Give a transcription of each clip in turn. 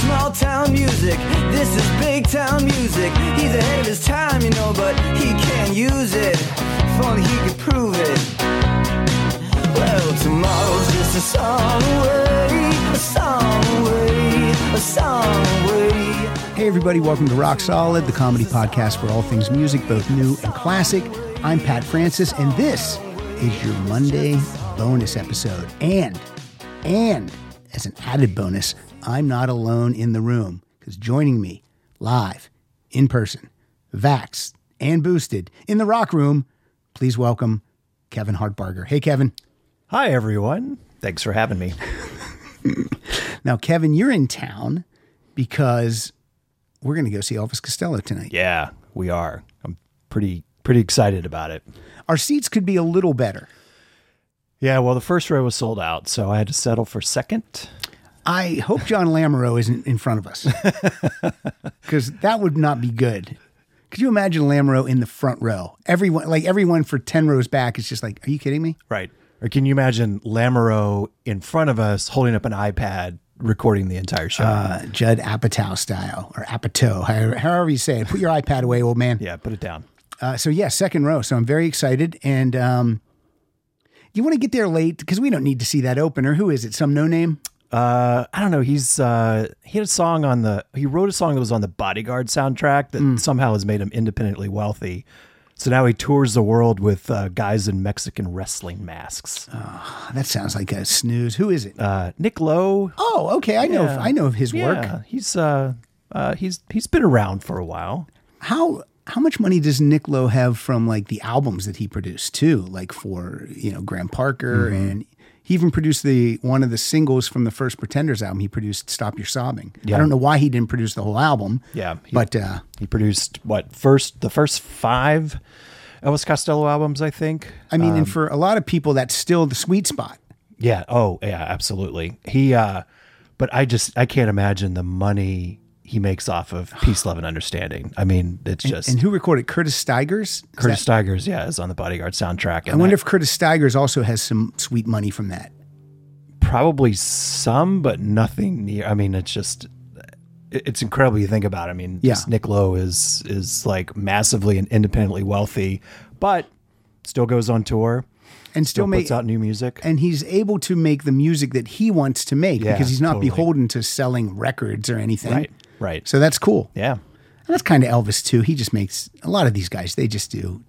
small town music. This is big town music. He's ahead of his time, you know, but he can't use it. If only he could prove it. Well, tomorrow's just a song away, a song away, a song away. Hey, everybody, welcome to Rock Solid, the comedy podcast for all things music, both new and classic. I'm Pat Francis, and this is your Monday bonus episode. And, and as an added bonus, I'm not alone in the room because joining me live, in person, vaxxed and boosted in the rock room, please welcome Kevin Hartbarger. Hey, Kevin. Hi, everyone. Thanks for having me. Now, Kevin, you're in town because we're going to go see Elvis Costello tonight. Yeah, we are. I'm pretty pretty excited about it. Our seats could be a little better. Yeah, well, the first row was sold out, so I had to settle for second. I hope John Lamoureux isn't in front of us because that would not be good. Could you imagine Lamoureux in the front row? Everyone, like everyone for 10 rows back, is just like, are you kidding me? Right. Or can you imagine Lamoureux in front of us holding up an iPad recording the entire show? Uh, Judd Apatow style or Apatow, however, however you say it. Put your iPad away, old man. yeah, put it down. Uh, so, yeah, second row. So I'm very excited. And um, you want to get there late because we don't need to see that opener. Who is it? Some no name? Uh, I don't know. He's uh, he had a song on the he wrote a song that was on the Bodyguard soundtrack that somehow has made him independently wealthy. So now he tours the world with uh, guys in Mexican wrestling masks. That sounds like a snooze. Who is it? Uh, Nick Lowe. oh, okay. I know. Yeah. I know of his work. Yeah, he's uh, uh, he's he's been around for a while. how how much money does Nick Lowe have from like the albums that he produced too? Like for you know Graham Parker, Mm-hmm. and he even produced the one of the singles from the first Pretenders album. He produced "Stop Your Sobbing." I don't know why he didn't produce the whole album. Yeah, he- but uh, He produced what first the first five Elvis Costello albums, I think. I mean, Um, and for a lot of people, that's still the sweet spot. Yeah. Oh, yeah. Absolutely. He. uh But I just I can't imagine the money he makes off of Peace, Love, and Understanding. I mean, it's just And who recorded Curtis Stigers? Is Curtis that- Stigers. Yeah, is on the Bodyguard soundtrack. I wonder that- if Curtis Stigers also has some sweet money from that. probably some, but nothing near. I mean, it's just it's incredible. You think about. it. I mean, Yeah. Nick Lowe is is like massively and independently wealthy, but still goes on tour, And still still make puts out new music. and he's able to make the music that he wants to make Yeah, because he's not totally. beholden to selling records or anything. Right. Right. So that's cool. yeah. And that's kind of Elvis too. He just makes a lot of these guys. They just do.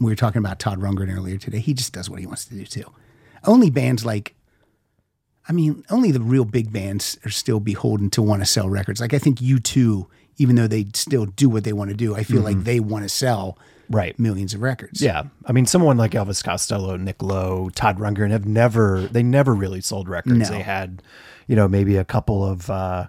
We were talking about Todd Rundgren earlier today. He just does what he wants to do too. Only bands like, I mean, only the real big bands are still beholden to want to sell records. Like I think U2, even though they still do what they want to do, I feel like they want to sell Mm-hmm. Right. millions of records. Yeah. I mean, someone like Elvis Costello, Nick Lowe, Todd Rundgren have never, they never really sold records. No. They had, you know, maybe a couple of, uh,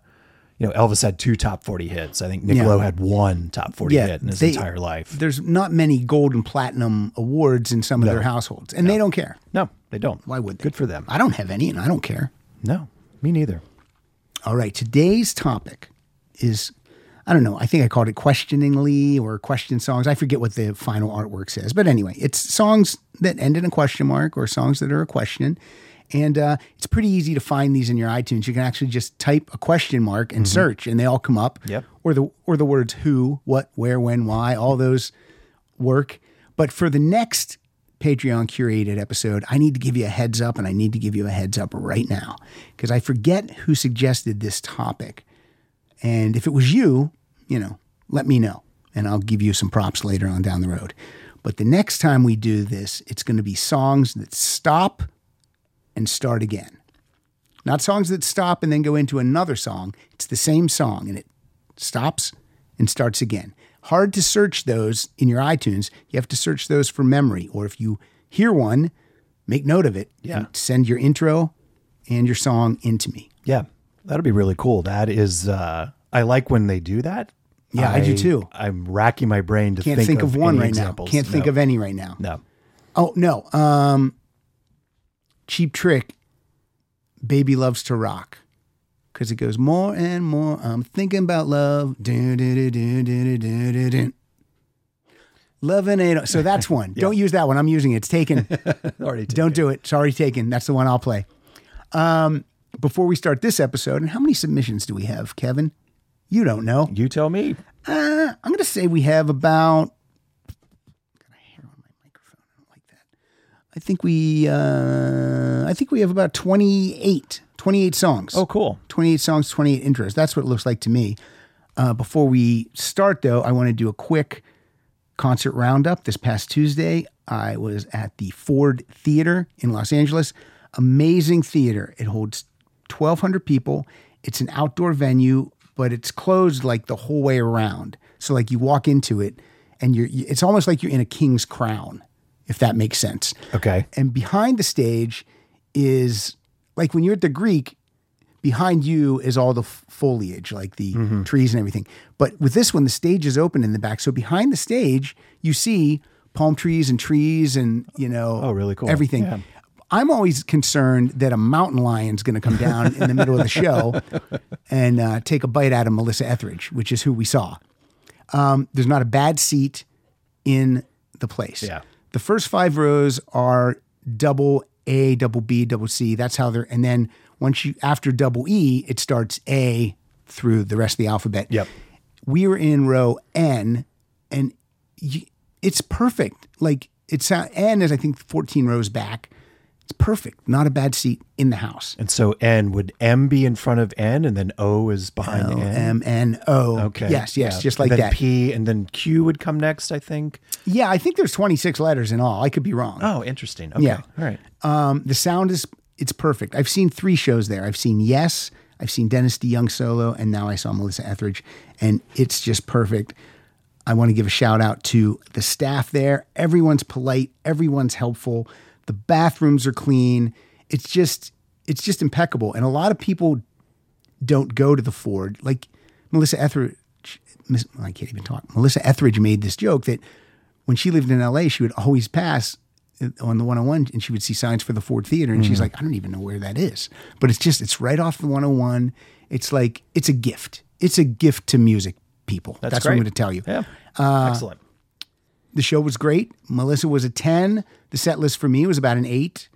you know, Elvis had two top 40 hits. I think Nick Yeah. Lowe had one top 40 Yeah, hit in his they- entire life. There's not many gold and platinum awards in some of their households, and they don't care. No, they don't. Why would they? Good for them. I don't have any, and I don't care. No, me neither. All right, today's topic is I don't know, I think I called it questioningly or question songs. I forget what the final artwork says. But anyway, it's songs that end in a question mark or songs that are a question. And uh, it's pretty easy to find these in your iTunes. You can actually just type a question mark and search, and they all come up. Yep. Or the or the words who, what, where, when, why, all those work. But for the next Patreon curated episode, I need to give you a heads up, and I need to give you a heads up right now because I forget who suggested this topic. And if it was you, you know, let me know and I'll give you some props later on down the road. But the next time we do this, it's going to be songs that stop and start again. Not songs that stop and then go into another song. It's the same song and it stops and starts again. Hard to search those in your iTunes. You have to search those for memory. Or if you hear one, make note of it Yeah. send your intro and your song into me. Yeah, that'll be really cool. That is, uh, I like when they do that. Yeah, I do too. I'm racking my brain to Can't think, think, of, one any right examples. now. Can't think of any right now. No. Oh no. Um Cheap Trick Baby Loves to Rock. Cause it goes more and more. I'm thinking about love. Dun, dun. Loving it. So that's one. Don't use that one. I'm using it. It's taken. Already. Don't do it. It's already taken. That's the one I'll play. Um, before we start this episode, and how many submissions do we have, Kevin? You don't know. You tell me. Uh, I'm going to say we have about. Got a hair on my microphone. I don't like that. I think we. Uh, I think we have about 28, 28 songs. Oh, cool. 28 songs, 28 intros. That's what it looks like to me. Uh, before we start, though, I want to do a quick concert roundup. This past Tuesday, I was at the Ford Theater in Los Angeles. Amazing theater. It holds 1,200 people. It's an outdoor venue, but it's closed like the whole way around. So, like, you walk into it and you're, it's almost like you're in a king's crown, if that makes sense. Okay. And behind the stage is like when you're at the Greek, behind you is all the f- foliage, like the trees and everything. But with this one, the stage is open in the back. So behind the stage, you see palm trees and trees and, you know, Oh, really cool. everything. Yeah. I'm always concerned that a mountain lion's going to come down in the middle of the show and uh, take a bite out of Melissa Etheridge, which is who we saw. Um, there's not a bad seat in the place. Yeah. The first five rows are double A, double B, double C. That's how they're, and then once you, after double E, it starts A through the rest of the alphabet. Yep. We were in row N and y it's perfect. Like it's, uh, N is, I think, 14 rows back. Perfect. Not a bad seat in the house. And so N would M be in front of N, and then O is behind L N. M N O. Okay. Yes, yes, Yeah. just like then that. P and then Q would come next, I think. yeah, I think there's 26 letters in all. I could be wrong. Oh, interesting. Okay. Yeah. All right. Um, the sound is it's perfect. I've seen three shows there. I've seen Yes, I've seen Dennis DeYoung solo, and now I saw Melissa Etheridge, and it's just perfect. I want to give a shout out to the staff there. Everyone's polite, everyone's helpful. The bathrooms are clean. It's just it's just impeccable. And a lot of people don't go to the Ford. Like Melissa Etheridge, I can't even talk. Melissa Etheridge made this joke that when she lived in LA, she would always pass on the 101 and she would see signs for the Ford Theater. And she's like, I don't even know where that is. But it's just, it's right off the 101. It's like, it's a gift. It's a gift to music people. That's, what I'm going to tell you. Yeah. Uh, Excellent. The show was great. Melissa was a 10. The set list for me was about an 8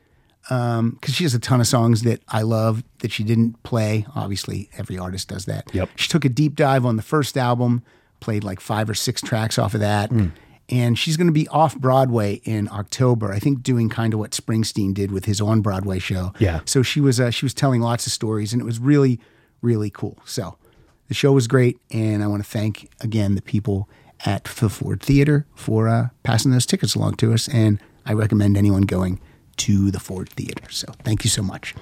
because she has a ton of songs that I love that she didn't play. Obviously, every artist does that. Yep. She took a deep dive on the first album, played like five or six tracks off of that. And she's going to be off Broadway in October. I think doing kind of what Springsteen did with his on Broadway show. Yeah. So she was uh, she was telling lots of stories, and it was really really cool. So the show was great, and I want to thank again the people at the Ford Theater for uh, passing those tickets along to us. And I recommend anyone going to the Ford Theater. So thank you so much.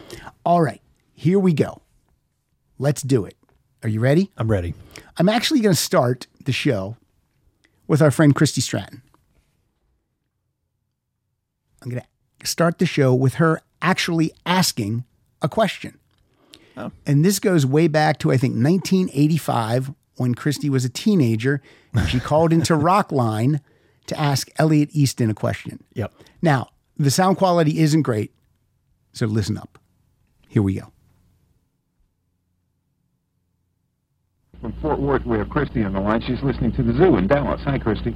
All right, here we go. Let's do it. Are you ready? I'm ready. I'm actually going to start the show with our friend Christy Stratton. I'm going to start the show with her actually asking a question. Oh. And this goes way back to, I think, 1985 when Christy was a teenager. And she called into Rockline to ask Elliot Easton a question. Yep. Now, the sound quality isn't great, so listen up. Here we go. From Fort Worth, we have Christy on the line. She's listening to the zoo in Dallas. Hi, Christy.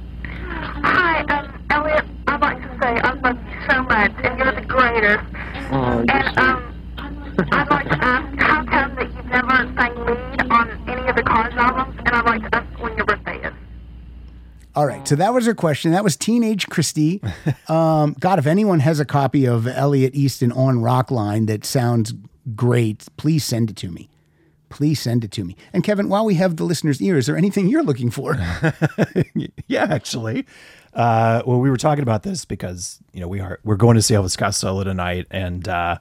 Hi, um, Elliot. I'd like to say I love you so much, and you're the greatest. Oh, And um, I'd like to ask how come that you've never sang lead on any of the Cars albums, and I'd like to ask when your birthday is. All right, so that was her question. That was teenage Christie. Um, God, if anyone has a copy of Elliot Easton on Rockline that sounds great, please send it to me. Please send it to me. And Kevin, while we have the listeners' ear, is there anything you're looking for? Yeah, actually. Uh, well, we were talking about this because you know we are we're going to see Elvis Costello tonight, and uh,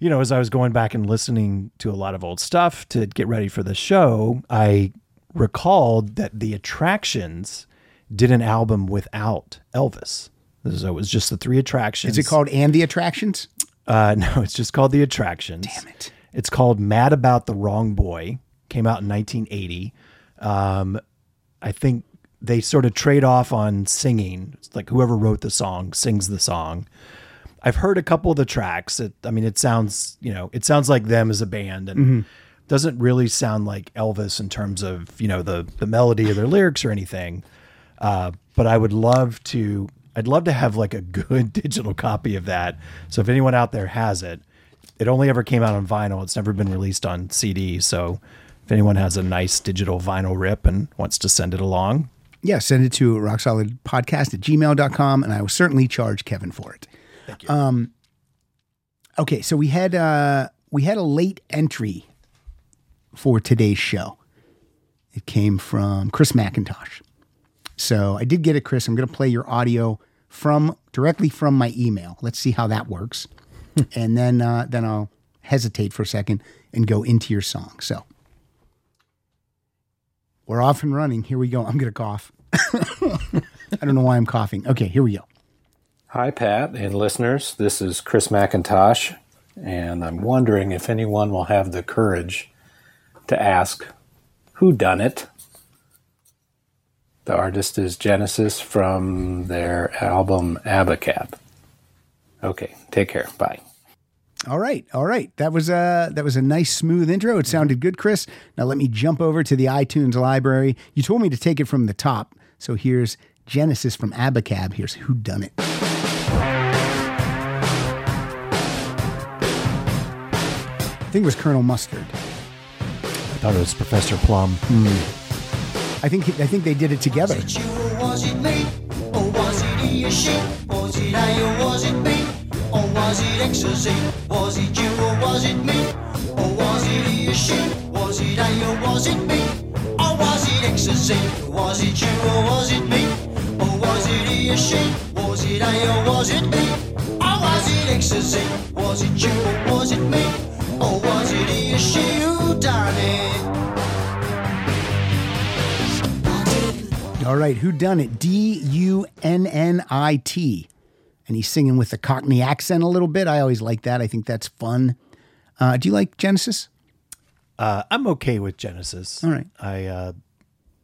you know as I was going back and listening to a lot of old stuff to get ready for the show, I recalled that the Attractions did an album without Elvis. So it was just the three attractions. Is it called And the Attractions? Uh, no, it's just called The Attractions. Damn it. It's called Mad About the Wrong Boy. Came out in 1980. Um, I think they sort of trade off on singing. It's like whoever wrote the song sings the song. I've heard a couple of the tracks. It, I mean, it sounds, you know, it sounds like them as a band and doesn't really sound like Elvis in terms of, you know, the the melody of their lyrics or anything. Uh, but I would love to I'd love to have like a good digital copy of that. So if anyone out there has it, it only ever came out on vinyl. It's never been released on CD. So if anyone has a nice digital vinyl rip and wants to send it along, Yeah, send it to rocksolidpodcast at gmail.com and I will certainly charge Kevin for it. Thank you. Um, Okay, so we had uh we had a late entry for today's show. It came from Chris McIntosh. So I did get it, Chris. I'm gonna play your audio from directly from my email. Let's see how that works. and then uh, then I'll hesitate for a second and go into your song. So we're off and running. Here we go. I'm gonna cough. I don't know why I'm coughing. Okay, here we go. Hi, Pat and listeners. This is Chris McIntosh, and I'm wondering if anyone will have the courage to ask who done it. The artist is Genesis from their album Abacab. Okay, take care. Bye. All right, all right. That was a that was a nice smooth intro. It sounded good, Chris. Now let me jump over to the iTunes library. You told me to take it from the top, so here's Genesis from Abacab. Here's Who Done It. Think it was Colonel Mustard. I thought it was Professor Plum. I think I think they did it together. Was it you or was it me? Or was it he or she? Was it A or was it B? Or was it X or Z? Was it you or was it me? Or was it he or she? Was it A or was it B? Or was it X or Z? Was it you or was it me? Or was it he or she? Was it A or was it B? Or was it X or Z? Was it you or was it me? Or was it he or she who done it? All right, Who Done It? D U N N I T. And he's singing with the Cockney accent a little bit. I always like that. I think that's fun. Uh, do you like Genesis? Uh, I'm okay with Genesis. All right. I uh,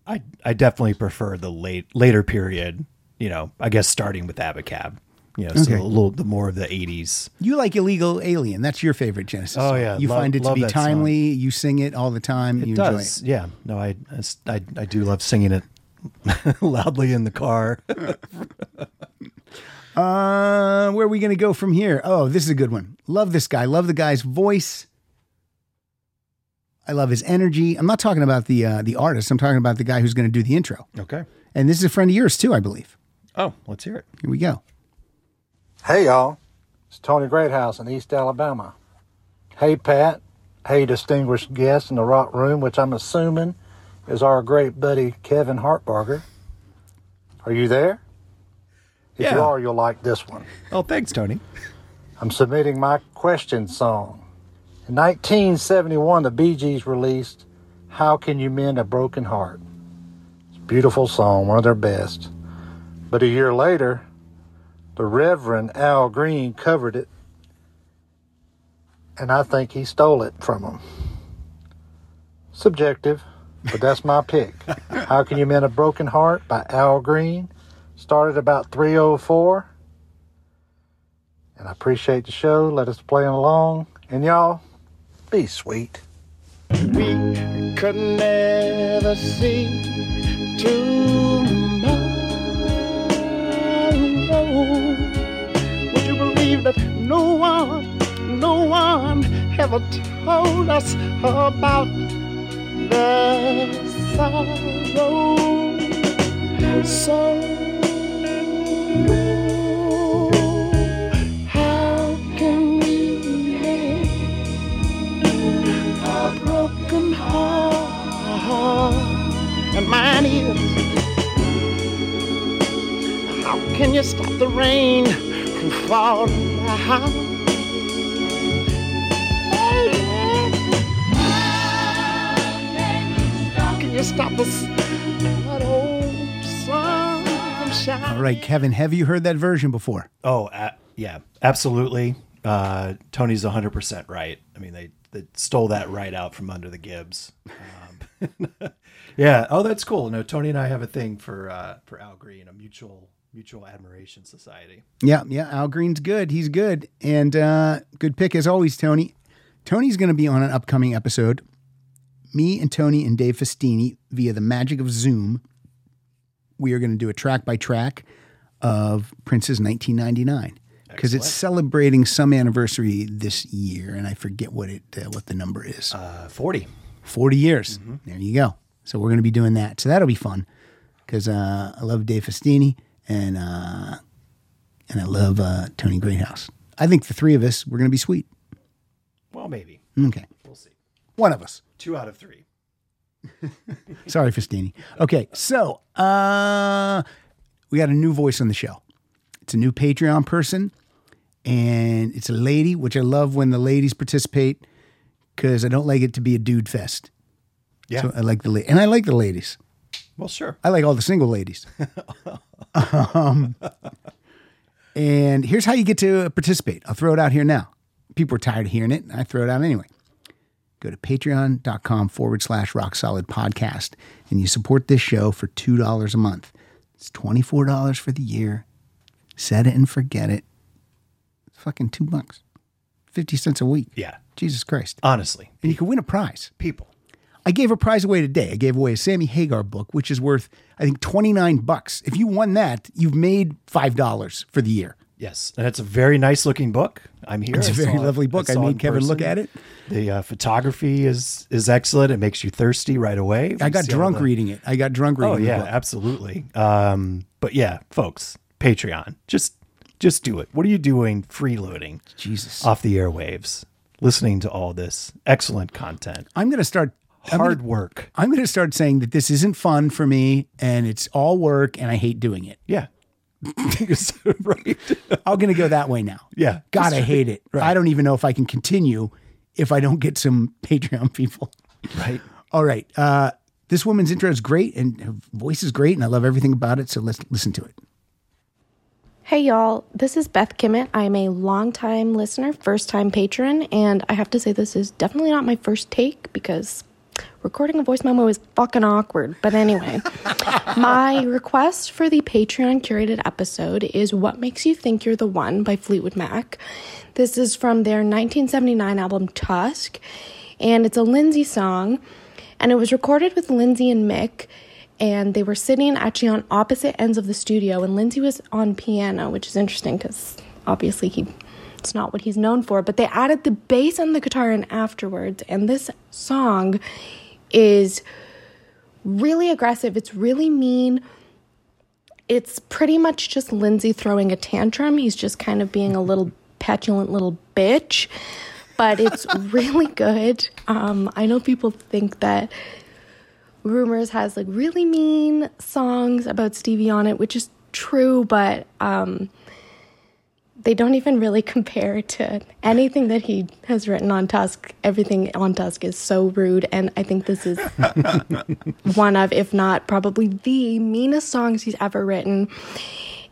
I I definitely prefer the late later period. You know, I guess starting with Abacab. You know, so a little the more of the '80s. You like Illegal Alien. That's your favorite Genesis. Oh, yeah. You Love- find it to be that song. timely. You sing it all the time. It you does, enjoy it. yeah. No, I, I I do love singing it loudly in the car. Uh, where are we going to go from here? Oh, this is a good one. Love this guy. Love the guy's voice. I love his energy. I'm not talking about the uh, the artist. I'm talking about the guy who's going to do the intro. okay. And this is a friend of yours too, I believe. Oh, let's hear it. Here we go. Hey, y'all. It's Tony Greathouse in East Alabama. Hey, Pat. Hey, distinguished guest in the rock room, which I'm assuming is our great buddy Kevin Hartbarger. Are you there? If you are, you'll like this one. Oh, thanks, Tony. I'm submitting my question song. In 1971, the Bee Gees released How Can You Mend a Broken Heart? It's a beautiful song, one of their best. But a year later, the Reverend Al Green covered it, and I think he stole it from him. Subjective, but that's my pick. How Can You Mend a Broken Heart by Al Green. Started about 304 and I appreciate the show. Let us play along. And y'all, be sweet. we could never see tomorrow. Would you believe that no one, no one ever told us about the sorrow? So, how can we make a broken heart and mine is can you stop the rain from falling down how can you stop us that old sun from shining All right, Kevin, have you heard that version before? Oh, uh, yeah, absolutely. Uh, Tony's 100% right. I mean, they, they stole that right out from under the Gibbs. Um, yeah. Oh, that's cool. No, Tony and I have a thing for uh, for Al Green, a mutual mutual admiration society. Yeah, yeah. Al Green's good. He's good. And uh, good pick as always, Tony. Tony's going to be on an upcoming episode. Me and Tony and Dave Festini, via the magic of Zoom, we are going to do a track by track of Prince's 1999. because it's celebrating some anniversary this year, and I forget what it uh, what the number is. Uh, 40. 40 years. There you go. So we're going to be doing that. So that'll be fun because uh, I love Dave Festini and uh, and I love uh, Tony Greathouse. I think the three of us we're going to be sweet. Well, maybe. Okay, We'll see. one of us. Two out of three. Sorry, Festini. Okay, so uh, we got a new voice on the show. It's a new Patreon person, and it's a lady, which I love when the ladies participate because I don't like it to be a dude fest. Yeah. So I like the la- and I like the ladies. Well, sure. I like all the single ladies. um, and here's how you get to participate. I'll throw it out here now. People are tired of hearing it. and I throw it out anyway. Go to patreon.com forward slash rock solid podcast and you support this show for $2 a month. It's $24 for the year. Set it and forget it. It's fucking two bucks. 50 cents a week. Yeah. Jesus Christ. Honestly, And you can win a prize. people. I gave a prize away today. I gave away a Sammy Hagar book, which is worth, I think, 29 bucks. If you won that, you've made $5 for the year. Yes, and it's a very nice looking book. I'm here. It's a I very saw it- lovely book. I it made in Kevin look at it. The uh, photography is is excellent. It makes you thirsty right away. I got drunk the- reading it. I got drunk reading it. Oh yeah, absolutely. Um, but yeah, folks, Patreon, just just do it. What are you doing? Freeloading Jesus. off the airwaves, listening to all this excellent content, I'm going to start. I'm hard gonna, work. I'm going to start saying that this isn't fun for me and it's all work and I hate doing it. Yeah, right. I'm going to go that way now. Yeah, God, I hate it. I don't even know if I can continue if I don't get some Patreon people. right. All right. Uh, this woman's intro is great and her voice is great and I love everything about it. So let's listen to it. Hey y'all, this is Beth Kimmett. I'm a longtime listener, first time patron, and I have to say this is definitely not my first take because recording a voice memo is fucking awkward. But anyway, my request for the Patreon curated episode is What Makes You Think You're the One by Fleetwood Mac. This is from their 1979 album Tusk, and it's a Lindsey song, and it was recorded with Lindsey and Mick and they were sitting actually on opposite ends of the studio and lindsey was on piano which is interesting because obviously he it's not what he's known for but they added the bass and the guitar in afterwards and this song is really aggressive. It's really mean. It's pretty much just lindsey throwing a tantrum. He's just kind of being a little petulant little bitch. But it's really good. Um, i know people think that Rumours has like really mean songs about Stevie on it, which is true, but um, they don't even really compare to anything that he has written on Tusk. Everything on Tusk is so rude, and I think this is one of, if not probably the meanest songs he's ever written.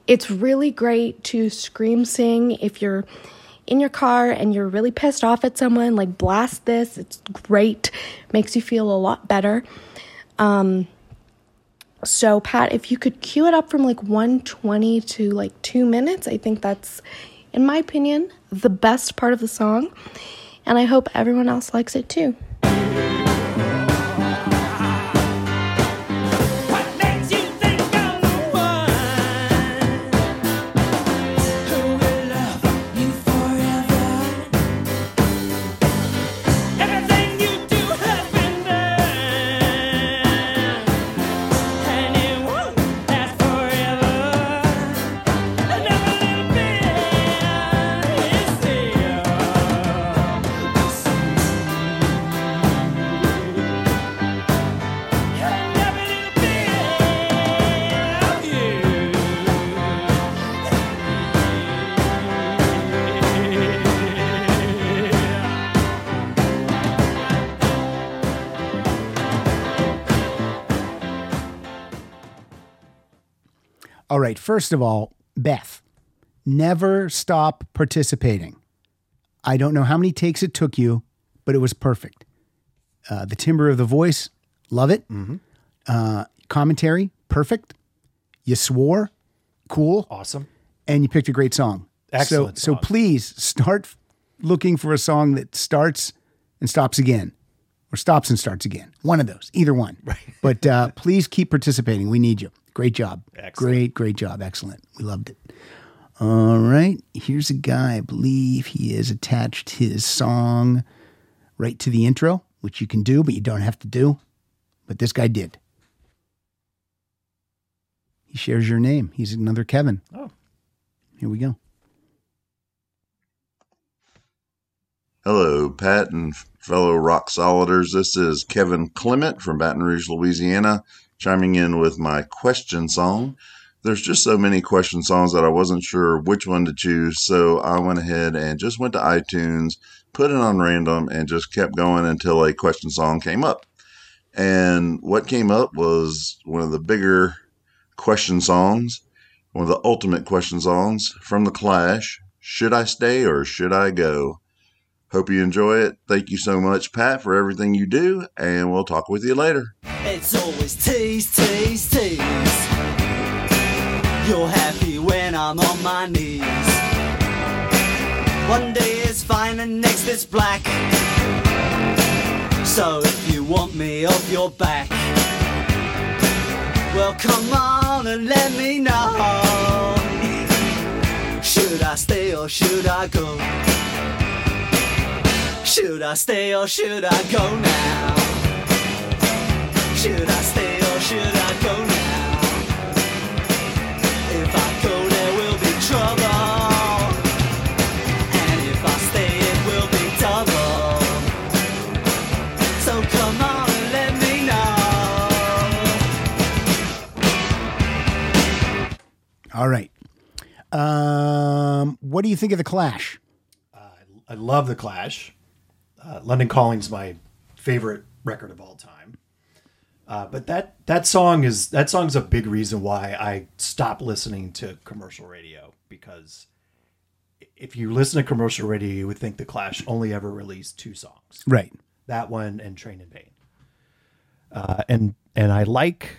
It's really great to scream sing if you're in your car and you're really pissed off at someone, like blast this. It's great, makes you feel a lot better. Um, so Pat, if you could cue it up from like 120 to like two minutes, I think that's, in my opinion, the best part of the song. And I hope everyone else likes it too. Right. First of all, Beth, never stop participating. I don't know how many takes it took you, but it was perfect. Uh, the timbre of the voice, love it. Uh, commentary, perfect. You swore, cool. Awesome. And you picked a great song. Excellent So, so please start looking for a song that starts and stops again, or stops and starts again. One of those, either one. Right. But uh, please keep participating. We need you. Great job. Excellent. Great, great job. Excellent. We loved it. All right. Here's a guy, I believe he has attached his song right to the intro, which you can do, but you don't have to do. But this guy did. He shares your name. He's another Kevin. Oh. Here we go. Hello, Pat and fellow rock soliders. This is Kevin Clement from Baton Rouge, Louisiana, chiming in with my question song. There's just so many question songs that I wasn't sure which one to choose, so I went ahead and just went to iTunes, put it on random, and just kept going until a question song came up. And what came up was one of the bigger question songs, one of the ultimate question songs from The Clash Should I Stay or Should I Go? Hope you enjoy it. Thank you so much, Pat, for everything you do, and we'll talk with you later. It's always tease, tease, tease. You're happy when I'm on my knees. One day is fine and next is black. So if you want me off your back, well, come on and let me know. Should I stay or should I go? Should I stay or should I go now? Should I stay or should I go now? If I go, there will be trouble. And if I stay, it will be double. So come on and let me know. All right. Um, what do you think of the Clash? I love the Clash. Uh, London Calling's my favorite record of all time. Uh, but that that song is that song's a big reason why I stopped listening to commercial radio because if you listen to commercial radio, you would think the Clash only ever released two songs, Right. that one and Train in Vain. Uh, and and I like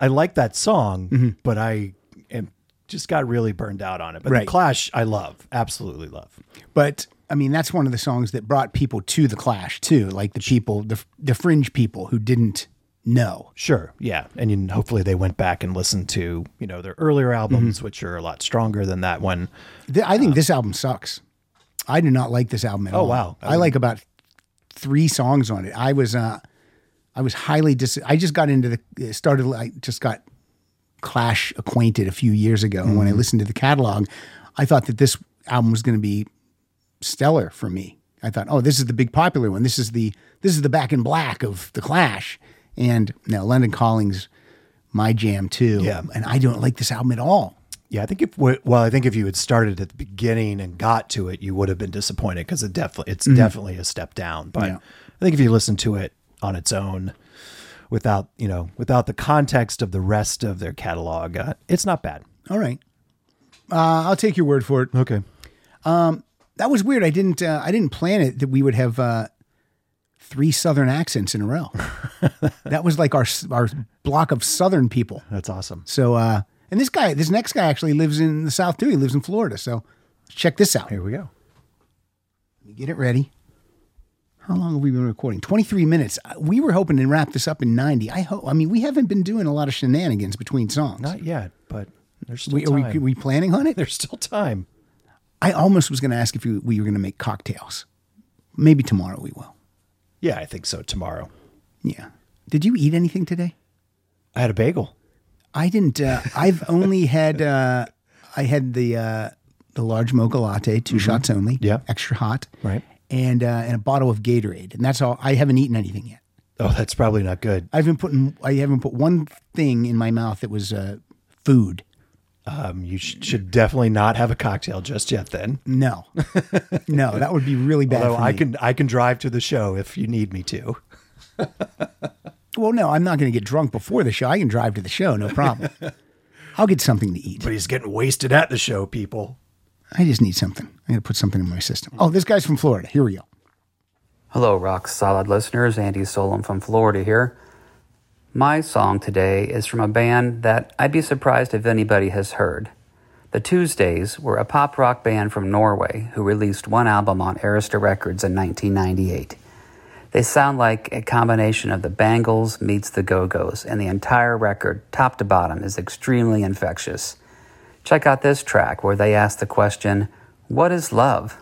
I like that song, but I am just got really burned out on it. But Right. the Clash, I love, absolutely love. But I mean, that's one of the songs that brought people to the Clash too, like the people, the the fringe people who didn't know. Sure, yeah, and you, hopefully they went back and listened to you know their earlier albums, which are a lot stronger than that one. Th- I think this album sucks. I do not like this album at Oh, all. wow. I like about three songs on it. I was uh, I was highly dis. I just got into the started. I just got Clash acquainted a few years ago, and when I Mhm. listened to the catalog, I thought that this album was going to be stellar for me. I thought, oh, this is the big popular one. This is the this is the Back in Black of the Clash, and now London Calling's my jam too. Yeah. and I don't like this album at all. Yeah, I think if well, I think if you had started at the beginning and got to it, you would have been disappointed because it definitely it's Mhm. definitely a step down. But Yeah. I think if you listen to it on its own, without you know without the context of the rest of their catalog, uh, it's not bad. All right. Uh, I'll take your word for it. Okay. Um, that was weird. I didn't. Uh, I didn't plan it that we would have uh, three Southern accents in a row. that was like our our block of Southern people. That's awesome. So, uh, and this guy, this next guy, actually lives in the South too. He lives in Florida. So, check this out. Here we go. Let me get it ready. How long have we been recording? Twenty three minutes. Uh, We were hoping to wrap this up in ninety. I hope. I mean, we haven't been doing a lot of shenanigans between songs. Not yet, but there's still We, are we, time. we planning on it? There's still we I almost was going to ask if we, we were going to make cocktails. Maybe tomorrow we will. Yeah, I think so. Tomorrow. Yeah. Did you eat anything today? I had a bagel. I didn't. Uh, I've only had. Uh, I had the uh, the large mocha latte, 2 Mhm. shots only. Yeah. Extra hot. Right. And uh, and a bottle of Gatorade, and that's all. I haven't eaten anything yet. Oh, that's probably not good. I've been putting. I haven't put one thing in my mouth that was uh, food. Um, you sh- should definitely not have a cocktail just yet. Then No, no, that would be really bad. Although for I can I can drive to the show if you need me to. Well, no, I'm not going to get drunk before the show. I can drive to the show, no problem. I'll get something to eat. But he's getting wasted at the show, people. I just need something. I got to put something in my system. Oh, this guy's from Florida. Here we go. Hello, Rock Solid listeners. Andy Solom from Florida here. My song today is from a band that I'd be surprised if anybody has heard. The Tuesdays were a pop rock band from Norway who released one album on Arista Records in 1998. They sound like a combination of the Bangles meets the Go Go's, and the entire record, top to bottom, is extremely infectious. Check out this track where they ask the question, What is love?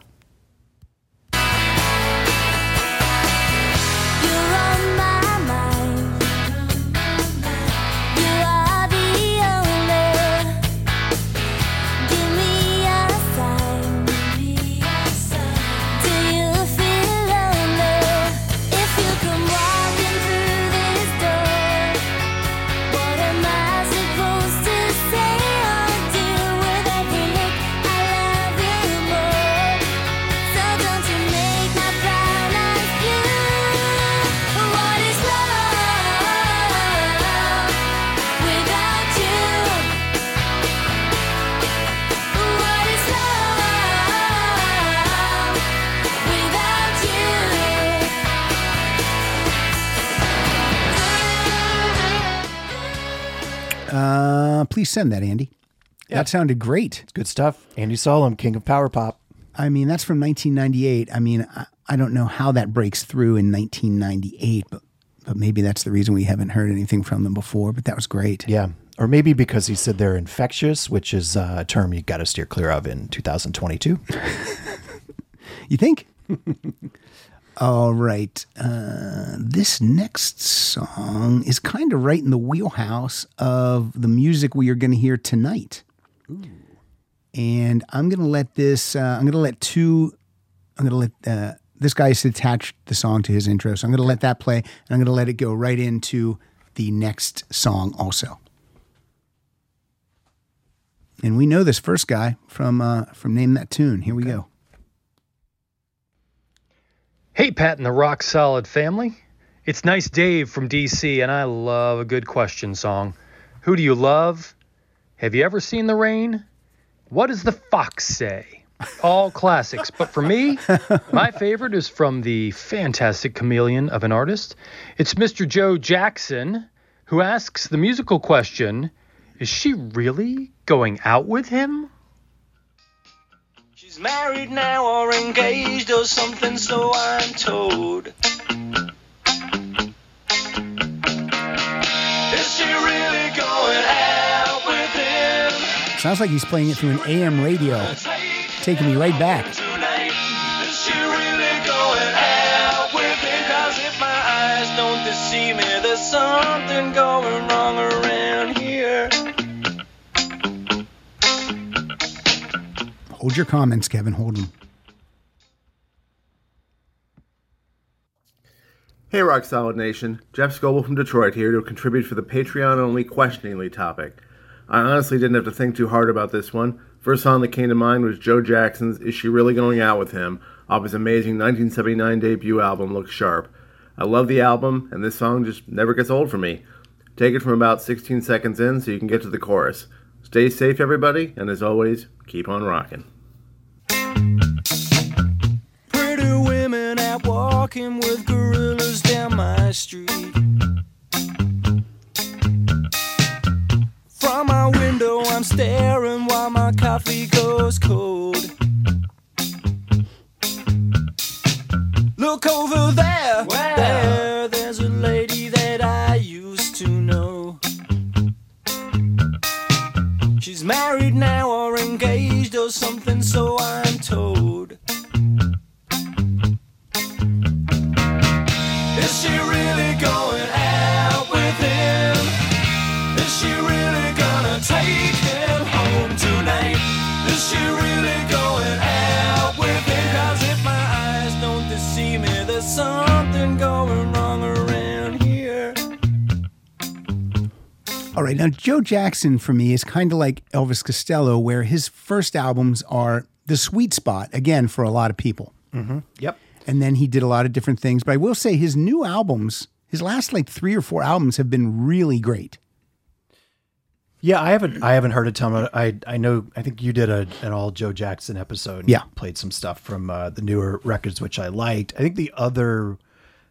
Please send that, Andy. That sounded great. It's good stuff. Andy Solom, king of power pop. I mean, that's from 1998. I mean, I, I don't know how that breaks through in 1998, but but maybe that's the reason we haven't heard anything from them before. But that was great. Yeah. Or maybe because he said they're infectious, which is uh, a term you got to steer clear of in 2022. You think? All right. Uh, this next song is kind of right in the wheelhouse of the music we are going to hear tonight. And I'm going to let this, uh, I'm going to let two, I'm going to let, uh, this guy's attached the song to his intro. So I'm going to let that play and I'm going to let it go right into the next song also. And we know this first guy from, uh, from Name That Tune. Here we go. Hey, Pat and the Rock Solid family. It's Nice Dave from DC, and I love a good question song. Who do you love? Have you ever seen the rain? What does the fox say? All classics, but for me, my favorite is from the fantastic chameleon of an artist. It's Mr. Joe Jackson, who asks the musical question Is she really going out with him? She's married now or engaged or something, so I'm told. Is she really going out with him Sounds like he's playing it through an AM radio, taking me right back. Is she really going out with him? Cause if my eyes don't deceive me, there's something going Hold your comments, Kevin. Hold them. Hey, Rock Solid Nation. Jeff Scoble from Detroit here to contribute for the Patreon only questioningly topic. I honestly didn't have to think too hard about this one. First song that came to mind was Joe Jackson's Is She Really Going Out With Him off his amazing 1979 debut album, Look Sharp. I love the album, and this song just never gets old for me. Take it from about 16 seconds in so you can get to the chorus. Stay safe, everybody, and as always, keep on rocking. Walking with gorillas down my street. From my window, I'm staring while my coffee goes cold. Look over there, there, there's a lady that I used to know. She's married now or engaged or something, so I'm told. All right. Now, Joe Jackson for me is kind of like Elvis Costello, where his first albums are the sweet spot, again, for a lot of people. Mm-hmm. Yep. And then he did a lot of different things. But I will say his new albums, his last like three or four albums have been really great. Yeah, I haven't I haven't heard a ton of I I know I think you did a, an all Joe Jackson episode. Yeah. played some stuff from uh, the newer records, which I liked. I think the other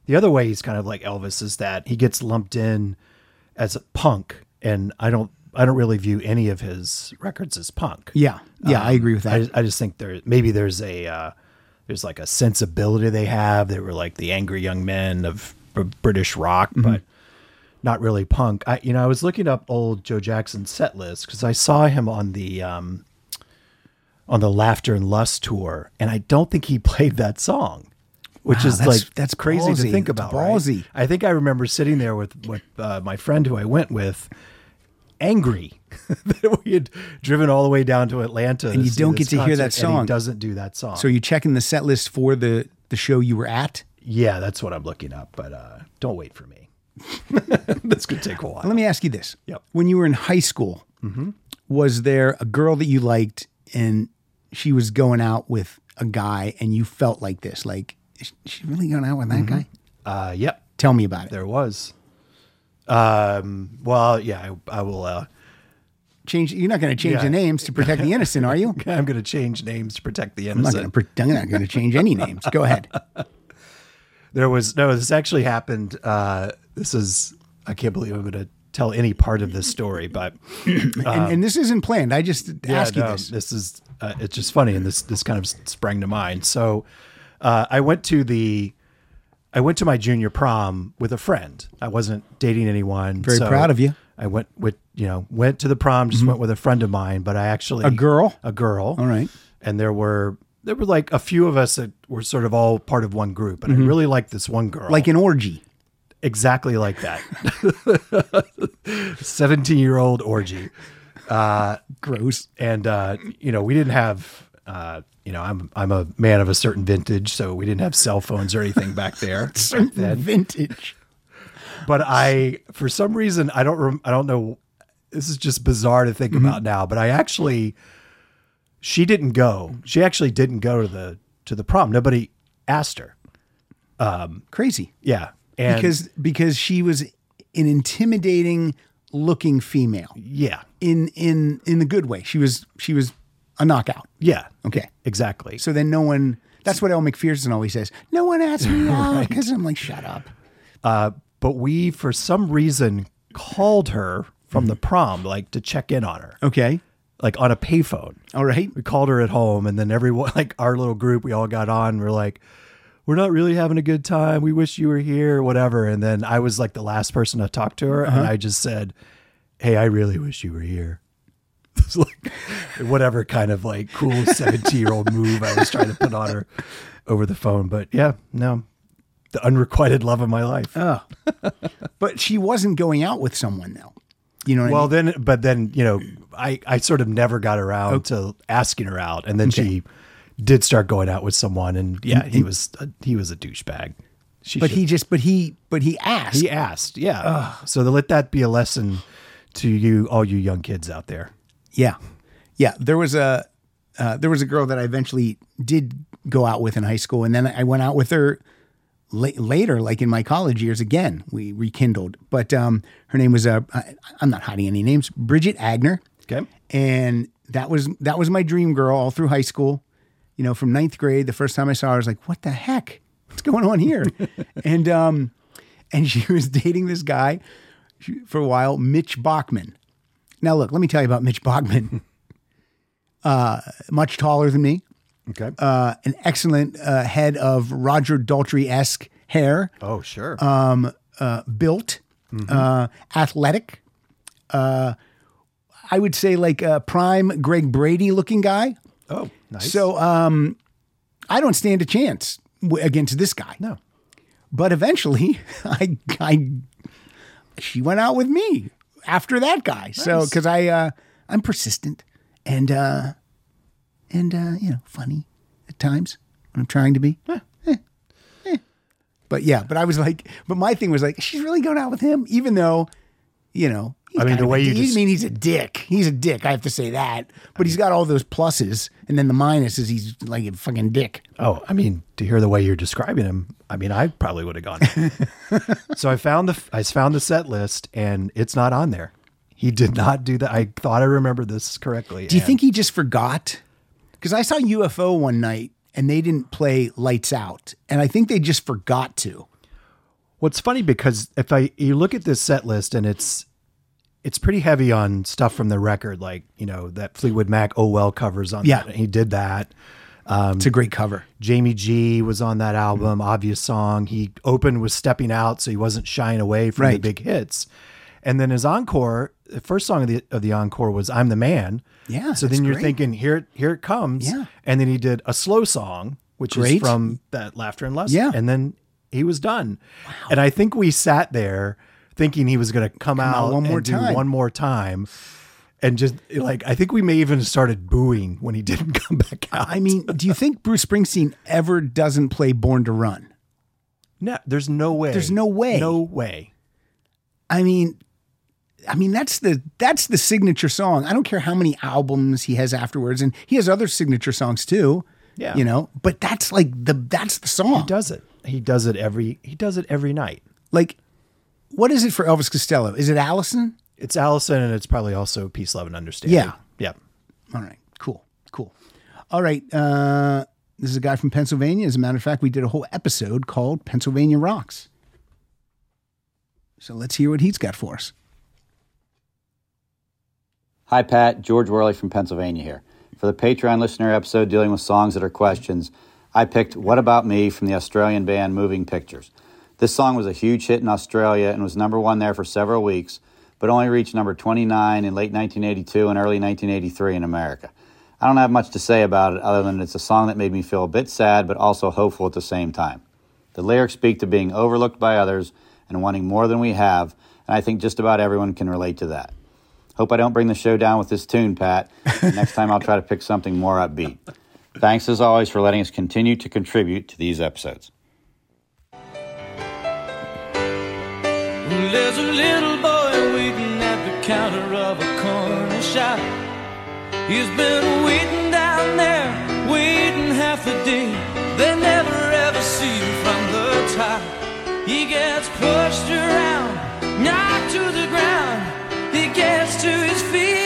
the other way he's kind of like Elvis is that he gets lumped in as a punk, and I don't I don't really view any of his records as punk. Yeah. Yeah, I agree with that. I, just- I just think there maybe there's a uh, there's like a sensibility they have. They were like the angry young men of, British rock, Mm-hmm. but not really punk. I you know I was looking up old Joe Jackson set list because I saw him on the um, on the Laughter and Lust tour, and I don't think he played that song, which Wow, is that's- like that's crazy ballsy. to think That's about. right? ballsy. I think I remember sitting there with with uh, my friend who I went with, angry that we had driven all the way down to Atlanta, And you don't this get to hear that song. doesn't do that song. So you're checking the set list for the the show you were at. yeah, that's what I'm looking up. But uh, don't wait for me. That's gonna take a while. Let me ask you this: Yep. When you were in high school, was there a girl that you liked and she was going out with a guy, and you felt like this, like is she really going out with that guy? Uh, yep. Tell me about it. There was. Um. Well, yeah. I, I will. Uh, Change. You're not going to change Yeah. the names to protect the innocent, are you? I'm going to change names to protect the innocent. I'm not going to change any names. Go ahead. There was no. This actually happened. Uh, this is. I can't believe I'm going to tell any part of this story, but and, and this isn't planned. I just ask you no, this. is uh, it's just funny, and this this kind of sprang to mind. So, uh, I went to the, I went to my junior prom with a friend. I wasn't dating anyone. Very so proud of you. I went with you know went to the prom. Just went with a friend of mine, but I actually A girl? a girl. All right. And there were there were like a few of us that were sort of all part of one group, and Mhm. I really liked this one girl, Like an orgy. exactly like that. 17 year old orgy. Uh, Gross. And, uh, you know, we didn't have, uh, you know, I'm, I'm a man of a certain vintage, so we didn't have cell phones or anything back there. Certain then. vintage. But I, for some reason, I don't, rem- I don't know. This is just bizarre to think about now, but I actually, she didn't go. She actually didn't go to the, to the prom. Nobody asked her. Um, Crazy. yeah. And because because she was an intimidating looking female. yeah, In in in the good way. She was she was a knockout. yeah, Okay. exactly. So then no one that's what Elle Macpherson always says. No one asked me out because I'm like, shut up. Uh, but we, for some reason, called her from the prom, like to check in on her, Okay. like on a payphone. All right. We called her at home, and then everyone, like our little group, we all got on. We're like, we're not really having a good time. We wish you were here, whatever. And then I was like the last person to talk to her, and I just said, "Hey, I really wish you were here." It's like whatever kind of like cool seventeen year old move I was trying to put on her over the phone. But yeah, no, the unrequited love of my life. Oh. but she wasn't going out with someone though. You know well, I mean? then, but then you know, I I sort of never got around to asking her out, and then she did start going out with someone, and yeah, he was a, he was a douchebag. She but should- he just but he but he asked. he asked, yeah. So to let that be a lesson to you, all you young kids out there. Yeah, yeah. There was a uh, there was a girl that I eventually did go out with in high school, and then I went out with her la- later, like in my college years. Again, we rekindled, but um, her name was uh, I, I'm not hiding any names, Bridget Agner, Okay. and that was that was my dream girl all through high school. You know, from ninth grade, the first time I saw her, I was like, "What the heck? What's going on here?" and um, and she was dating this guy for a while, Mitch Bachman. Now, look, let me tell you about Mitch Bogman. uh, much taller than me, Okay. uh, an excellent uh, head of Roger Daltrey esque hair, oh, sure. um, uh, built, uh, athletic. Uh, I would say like a prime Greg Brady looking guy. oh, nice. So um, I don't stand a chance w- against this guy. no. But eventually, I, I, she went out with me after that guy. So because I, uh, I'm persistent and uh, and uh, you know funny at times when I'm trying to be. Eh, eh. But yeah, but I was like, but my thing was like, she's really going out with him, even though, you know. I mean, the way you d- just- mean, he's a dick. He's a dick. I have to say that. But he's got all those pluses, and then the minus is he's like a fucking dick. Oh, I mean, to hear the way you're describing him, I mean, I probably would have gone. so I found the I found the set list, and it's not on there. He did not do that. I thought I remembered this correctly. Do you and- think he just forgot? Because I saw UFO one night and they didn't play Lights Out, and I think they just forgot to. What's funny because if I you look at this set list and it's it's pretty heavy on stuff from the record, like you know that Fleetwood Mac "Oh Well" covers on Yeah. that. He did that. Um, It's a great cover. Jamie G was on that album, obvious song. He opened with Stepping Out, so he wasn't shying away from the big hits. And then his encore, the first song of the of the encore was I'm the Man. Yeah, So then you're great. thinking, here here it comes. Yeah. And then he did a slow song, which is from that Laughter and Lust. Yeah. And then he was done. Wow. And I think we sat there thinking he was gonna come, out out, one and more do time. one more time. And just like I think we may even started booing when he didn't come back out. I mean, do you think Bruce Springsteen ever doesn't play Born to Run? No, there's no way. There's no way. No way. I mean, I mean that's the that's the signature song. I don't care how many albums he has afterwards, and he has other signature songs too. Yeah. you know, but that's like the that's the song. He does it. He does it every. He does it every night. Like, what is it for Elvis Costello? Is it Alison? It's Alison, and it's probably also Peace, Love, and Understanding. Yeah. Yeah. All right, cool, cool. All right, uh, this is a guy from Pennsylvania. As a matter of fact, we did a whole episode called Pennsylvania Rocks. So let's hear what he's got for us. Hi, Pat. George Worley from Pennsylvania here. For the Patreon listener episode dealing with songs that are questions, I picked What About Me from the Australian band Moving Pictures. This song was a huge hit in Australia and was number one there for several weeks, but only reached number 29 in late 1982 and early 1983 in America. I don't have much to say about it other than it's a song that made me feel a bit sad but also hopeful at the same time. The lyrics speak to being overlooked by others and wanting more than we have, and I think just about everyone can relate to that. Hope I don't bring the show down with this tune, Pat. Next time I'll try to pick something more upbeat. Thanks as always for letting us continue to contribute to these episodes. There's a little boy waiting at the counter of a corner shop. He's been waiting down there, waiting half the day. They never ever see him from the top. He gets pushed around, knocked to the ground. He gets to his feet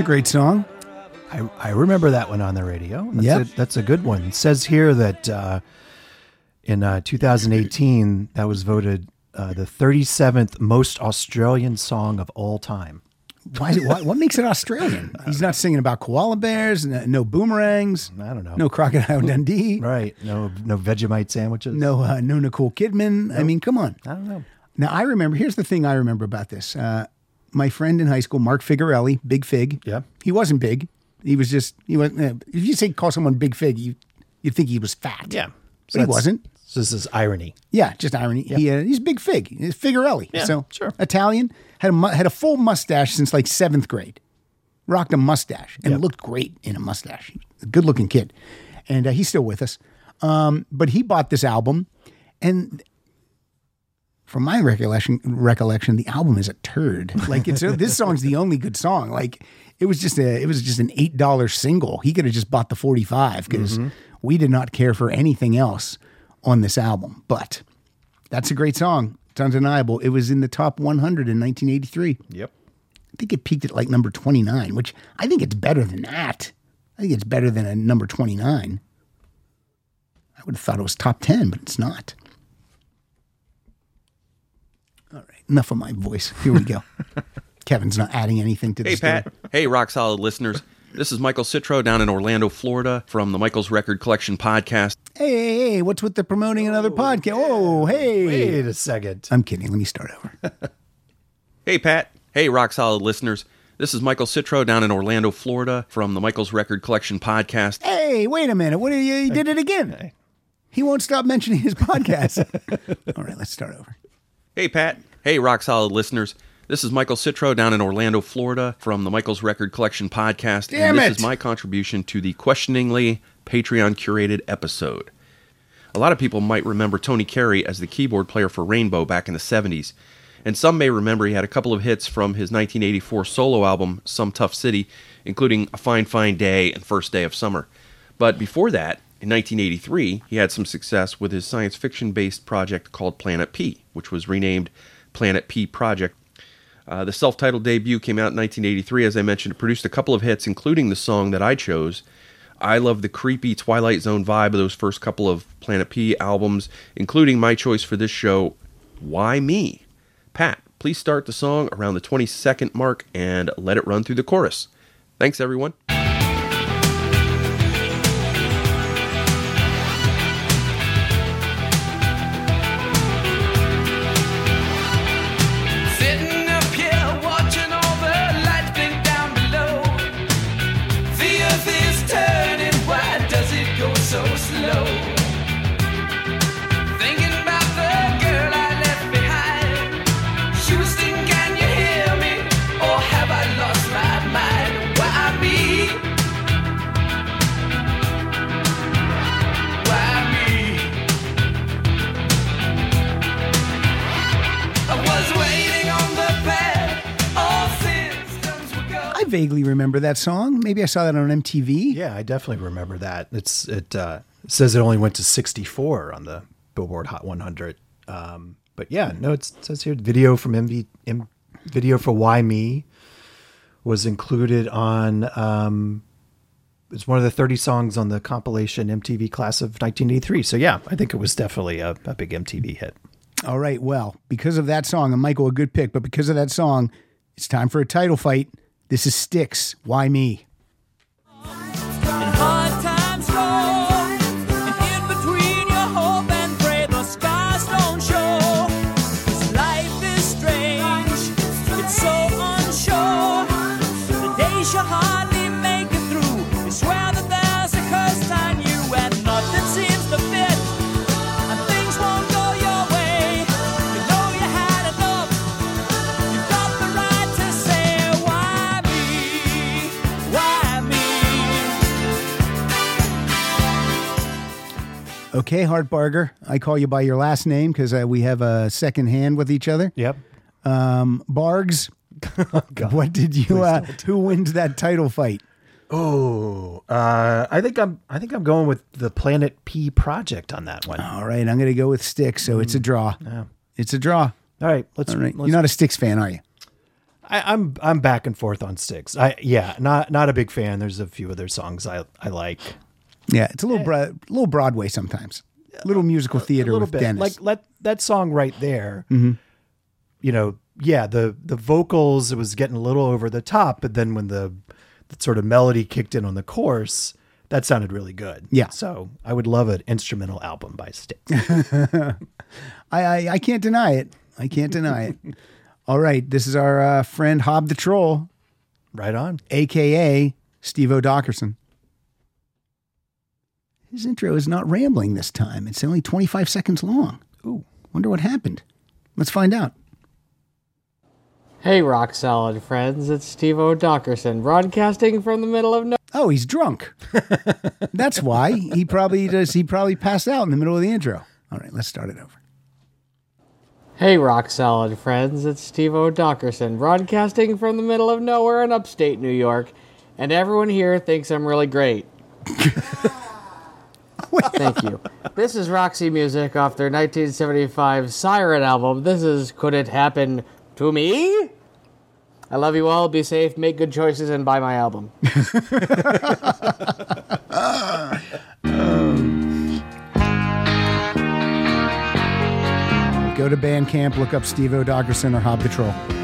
a great song. I, I remember that one on the radio. That's, Yep. a, that's a good one. It says here that uh, in uh, 2018, that was voted uh, the 37th most Australian song of all time. Why it? What, makes it Australian? He's not singing about koala bears, no, no boomerangs. I don't know. No crocodile Dundee. Right. No no Vegemite sandwiches. No, uh, no Nicole Kidman. I mean, come on. I don't know. Now I remember. Here's the thing I remember about this. Uh, my friend in high school, Mark Figarelli, Big Fig. Yeah. He wasn't big. He was just. He was. Uh, if you say call someone Big Fig, you you'd think he was fat. Yeah. but he wasn't. So this is irony. Yeah, just irony. He, uh, he's Big Fig. He's Figarelli. Yeah, so sure. Italian had a mu- had a full mustache since like seventh grade. Rocked a mustache and Yep. looked great in a mustache. Good looking kid, and uh, he's still with us. Um, but he bought this album, and from my recollection, recollection, the album is a turd. Like it's this song's the only good song. Like it was just a it was just an eight dollar single. He could have just bought the forty five because Mm-hmm. we did not care for anything else on this album. But that's a great song. It's undeniable. It was in the top 100 in 1983. Yep. I think it peaked at like number 29, which I think it's better than that. I think it's better than a number 29. I would have thought it was top 10, but it's not. All right, enough of my voice. Here we go. Kevin's not adding anything to Hey, this. story. Pat. Hey, Rock Solid listeners. This is Michael Citro down in Orlando, Florida from the Michael's Record Collection podcast. Hey, hey, hey, what's with the promoting another oh, podcast? Oh, hey. Wait a second. I'm kidding. Let me start over. Hey, Pat. Hey, Rock Solid listeners. This is Michael Citro down in Orlando, Florida from the Michael's Record Collection podcast. Hey, wait a minute. What you? He did it again. He won't stop mentioning his podcast. All right, let's start over. Hey, Pat. Hey, Rock Solid listeners. This is Michael Citro down in Orlando, Florida from the Michael's Record Collection podcast. Damn and this it. is my contribution to the questioningly Patreon curated episode. A lot of people might remember Tony Carey as the keyboard player for Rainbow back in the 70s. And some may remember he had a couple of hits from his 1984 solo album, Some Tough City, including A Fine Fine Day and First Day of Summer. But before that, in 1983, he had some success with his science fiction based project called Planet P, which was renamed Planet P Project. Uh, the self titled debut came out in 1983. As I mentioned, it produced a couple of hits, including the song that I chose. I love the creepy Twilight Zone vibe of those first couple of Planet P albums, including my choice for this show, Why Me? Pat, please start the song around the 20 second mark and let it run through the chorus. Thanks, everyone. Vaguely remember that song. Maybe I saw that on MTV. Yeah, I definitely remember that. It's it uh, says it only went to 64 on the Billboard Hot 100. Um, but yeah, no, it's, it says here video from MV, M, video for Why Me was included on. Um, it's one of the 30 songs on the compilation MTV Class of 1983. So yeah, I think it was definitely a, a big MTV hit. All right. Well, because of that song, and Michael, a good pick, but because of that song, it's time for a title fight. This is Styx. Why me? Okay, Hartbarger. I call you by your last name because uh, we have a second hand with each other. Yep. Um, Bargs, what did you? Uh, who wins that title fight? Oh, uh, I think I'm. I think I'm going with the Planet P project on that one. All right, I'm going to go with Styx. So it's a draw. Yeah. It's a draw. All right, let's. All right. let's You're not a Styx fan, are you? I, I'm I'm back and forth on Styx. I yeah, not not a big fan. There's a few of their songs I I like. Yeah, it's a little bro- little Broadway sometimes. little musical theater a little with bit. Dennis. Like let that song right there. Mhm. You know, yeah, the the vocals it was getting a little over the top, but then when the, the sort of melody kicked in on the chorus, that sounded really good. Yeah. So I would love an instrumental album by Styx. I, I I can't deny it. I can't deny it. All right, this is our uh, friend Hob the Troll, right on, aka Steve O'Dockerson. His intro is not rambling this time. It's only 25 seconds long. Ooh, wonder what happened. Let's find out. Hey, rock solid friends, it's Steve O'Dockerson, broadcasting from the middle of no. Oh, he's drunk. That's why he probably does. He probably passed out in the middle of the intro. All right, let's start it over. Hey, rock solid friends, it's Steve O'Dockerson, broadcasting from the middle of nowhere in upstate New York, and everyone here thinks I'm really great. Thank you. This is Roxy Music off their 1975 Siren album. This is Could It Happen to Me? I love you all. Be safe, make good choices, and buy my album. Go to Bandcamp, look up Steve O'Dockerson or Hob the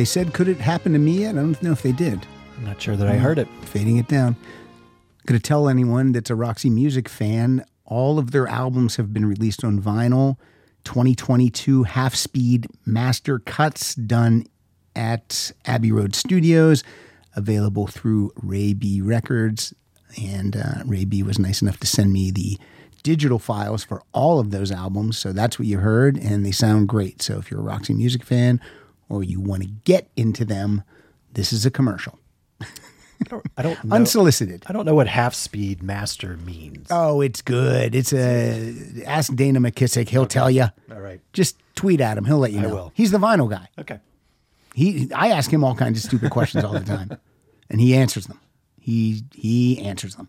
they said could it happen to me yet? I don't know if they did. I'm not sure that I heard it. Fading it down. Going to tell anyone that's a Roxy Music fan, all of their albums have been released on vinyl 2022 half speed master cuts done at Abbey Road Studios, available through Ray B Records. And uh, Ray B was nice enough to send me the digital files for all of those albums. So that's what you heard, and they sound great. So if you're a Roxy Music fan or you want to get into them, this is a commercial. I don't know. Unsolicited. I don't know what half speed master means. Oh, it's good. It's a ask Dana McKissick. He'll tell you. All right. Just tweet at him. He'll let you I know. will. He's the vinyl guy. Okay. He I ask him all kinds of stupid questions all the time, and he answers them. He he answers them.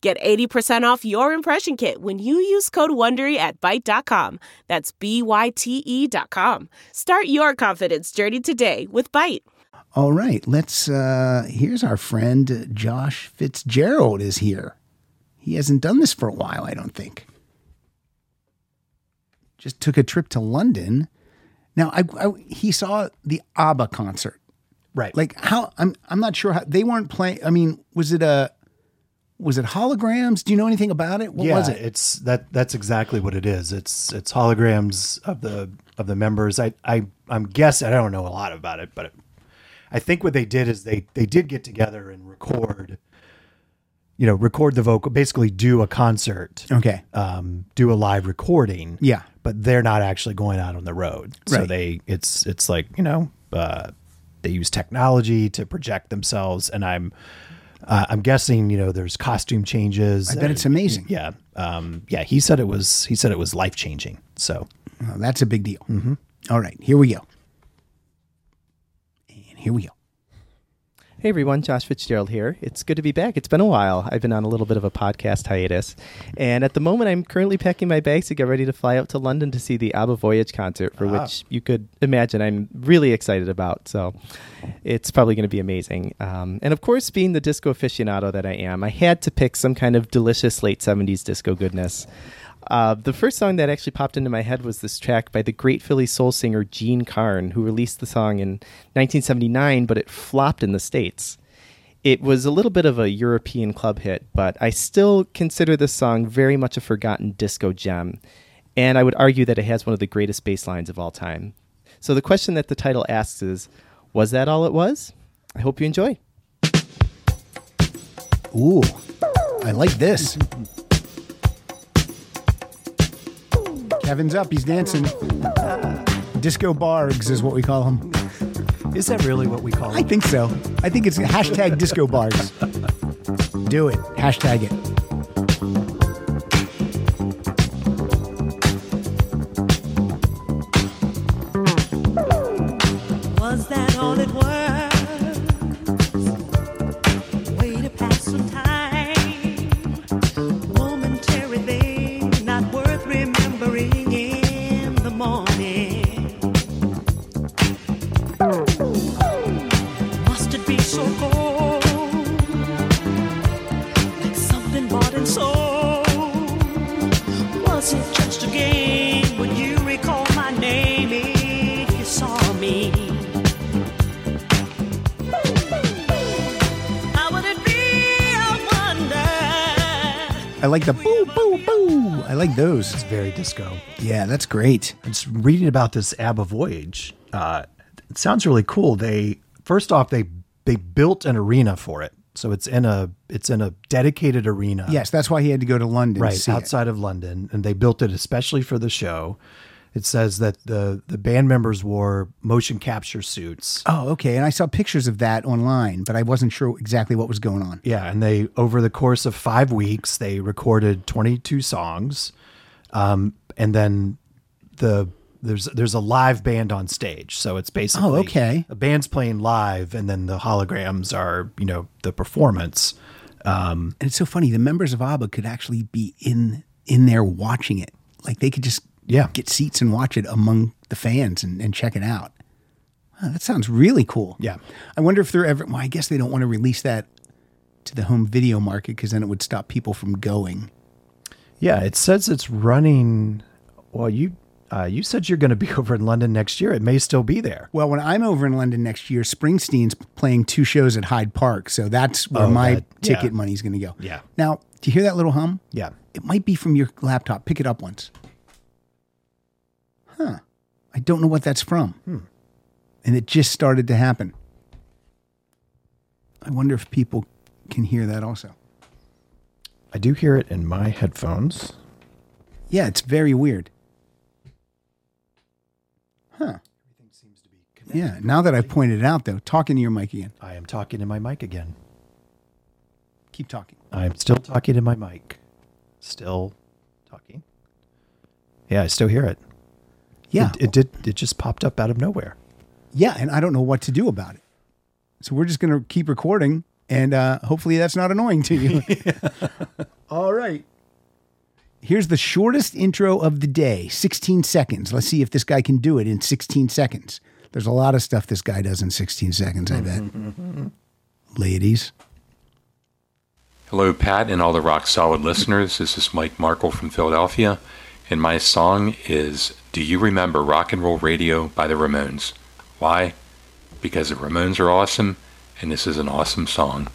Get 80% off your impression kit when you use code WONDERY at Byte.com. That's B-Y-T-E E dot com. Start your confidence journey today with Byte. All right, let's. uh Here's our friend Josh Fitzgerald is here. He hasn't done this for a while, I don't think. Just took a trip to London. Now, I, I he saw the ABBA concert. Right. Like how I'm I'm not sure how they weren't playing. I mean, was it a was it holograms? Do you know anything about it? What yeah, was it? It's that. That's exactly what it is. It's it's holograms of the of the members. I I I'm guessing. I don't know a lot about it, but I think what they did is they they did get together and record. You know, record the vocal, basically do a concert. Okay. Um, do a live recording. Yeah. But they're not actually going out on the road. So Right. they it's it's like you know uh, they use technology to project themselves, and I'm uh, I'm guessing you know there's costume changes. I bet it's amazing. Yeah, um, yeah. He said it was he said it was life changing. So Oh, that's a big deal. Mm-hmm. All right, here we go. And here we go. Hey everyone, Josh Fitzgerald here. It's good to be back. It's been a while. I've been on a little bit of a podcast hiatus. And at the moment, I'm currently packing my bags to get ready to fly out to London to see the ABBA Voyage concert, for Ah. which you could imagine I'm really excited about. So it's probably going to be amazing. Um, and of course, being the disco aficionado that I am, I had to pick some kind of delicious late 70s disco goodness. Uh, the first song that actually popped into my head was this track by the great Philly soul singer Jean Carn, who released the song in 1979, but it flopped in the States. It was a little bit of a European club hit, but I still consider this song very much a forgotten disco gem, and I would argue that it has one of the greatest bass lines of all time. So the question that the title asks is Was that all it was? I hope you enjoy. Ooh, I like this. Kevin's up. He's dancing. Disco bargs is what we call him. Is that really what we call I think so. I think it's hashtag disco bargs. Do it. Hashtag it. Like those. It's very disco. Yeah, that's great. I'm just reading about this ABBA voyage. Uh, it sounds really cool. They first off they they built an arena for it, so it's in a it's in a dedicated arena. Yes, that's why he had to go to London. right see it. outside of London, and they built it especially for the show. It says that the the band members wore motion capture suits. Oh, okay. And I saw pictures of that online, but I wasn't sure exactly what was going on. Yeah, and they over the course of five weeks they recorded 22 songs, um, and then the there's there's a live band on stage, so it's basically Oh, okay. A band's playing live, and then the holograms are you know the performance. Um, And it's so funny. The members of ABBA could actually be in in there watching it. Like they could just yeah get seats and watch it among the fans and, and check it out. Wow, that sounds really cool. Yeah. I wonder if they're ever. Well, I guess they don't want to release that to the home video market because then it would stop people from going. Yeah, it says it's running. Well, you uh, you said you're going to be over in London next year. It may still be there. Well, when I'm over in London next year, Springsteen's playing two shows at Hyde Park, so that's where Oh, my that- yeah. ticket money's going to go. Yeah. Now, do you hear that little hum? Yeah. It might be from your laptop. Pick it up once. Huh. I don't know what that's from. Hmm. And it just started to happen. I wonder if people can hear that also. I do hear it in my headphones. Yeah, it's very weird. Huh. Yeah, now that I've pointed it out, though, talking to your mic again. I am talking in my mic again. Keep talking. I'm still talking in my mic. Still talking. Yeah, I still hear it. Yeah. It, it did. It just popped up out of nowhere. Yeah, and I don't know what to do about it. So we're just going to keep recording, and uh, hopefully that's not annoying to you. All right. Here's the shortest intro of the day 16 seconds. Let's see if this guy can do it in 16 seconds. There's a lot of stuff this guy does in 16 seconds, I bet. Ladies. Hello, Pat, and all the rock solid listeners. This is Mike Markle from Philadelphia, and my song is Do You Remember Rock and Roll Radio by the Ramones? Why? Because the Ramones are awesome, and this is an awesome song.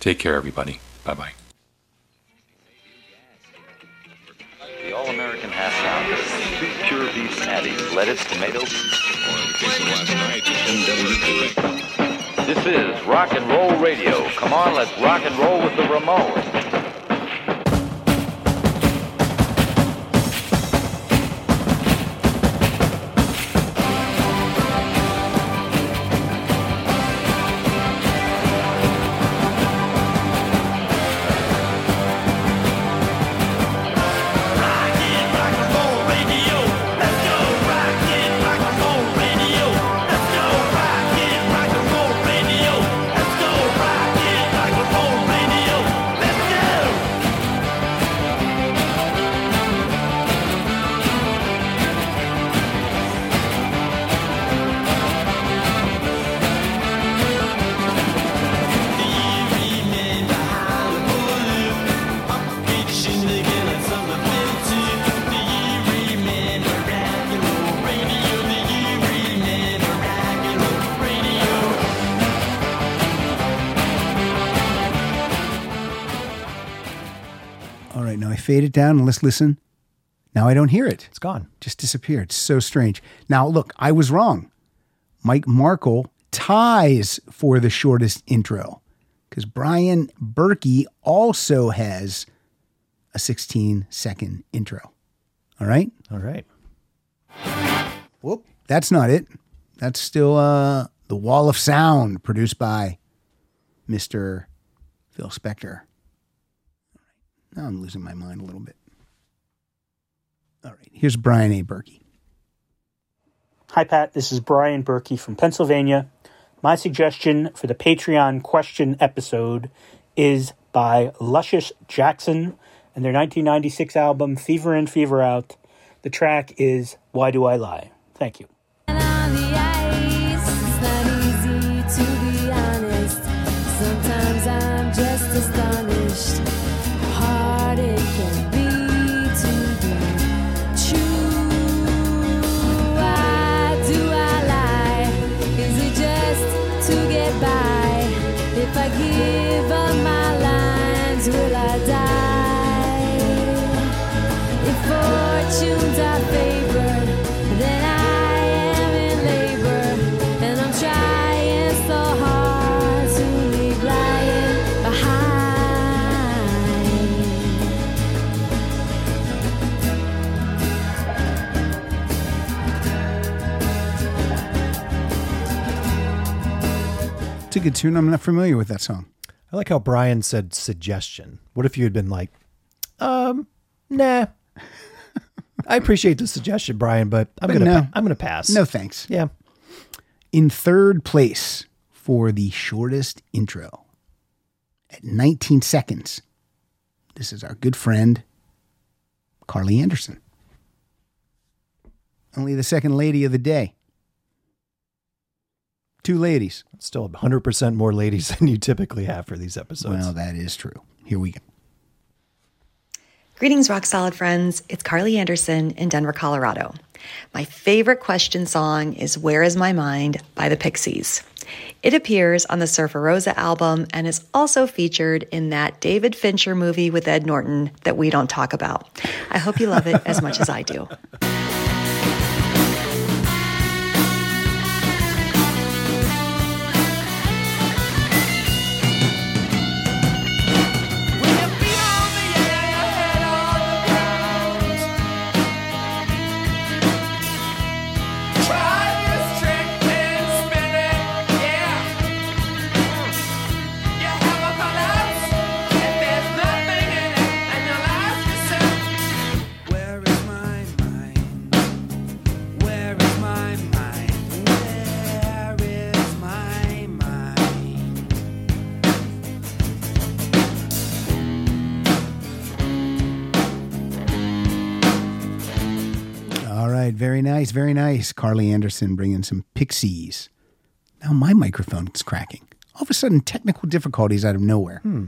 Take care, everybody. Bye bye. The all-American half pounder, two pure beef patties, lettuce, tomato. This is rock and roll radio. Come on, let's rock and roll with the Ramones. Fade it down and let's listen. Now I don't hear it. It's gone. Just disappeared. It's So strange. Now, look, I was wrong. Mike Markle ties for the shortest intro because Brian Berkey also has a 16 second intro. All right? All right. Whoop. That's not it. That's still uh, The Wall of Sound produced by Mr. Phil Spector. All right. Now I'm losing my mind a little bit. All right. Here's Brian A. Berkey. Hi, Pat. This is Brian Berkey from Pennsylvania. My suggestion for the Patreon question episode is by Luscious Jackson and their 1996 album Fever In, Fever Out. The track is Why Do I Lie? Thank you. It's not easy to be honest. Sometimes I'm just astonished. It can be good tune. I'm not familiar with that song. I like how Brian said suggestion. What if you had been like, um, nah. I appreciate the suggestion, Brian, but I'm But gonna no. pa- I'm gonna pass. No thanks. Yeah. In third place for the shortest intro at 19 seconds, this is our good friend, Carly Anderson. Only the second lady of the day. Two ladies. Still 100% more ladies than you typically have for these episodes. Well, that is true. Here we go. Greetings, rock solid friends. It's Carly Anderson in Denver, Colorado. My favorite question song is Where Is My Mind by the Pixies. It appears on the Surfer Rosa album and is also featured in that David Fincher movie with Ed Norton that we don't talk about. I hope you love it as much as I do. nice, very nice. Carly Anderson bringing some pixies. Now my microphone's cracking. All of a sudden, technical difficulties out of nowhere. Hmm.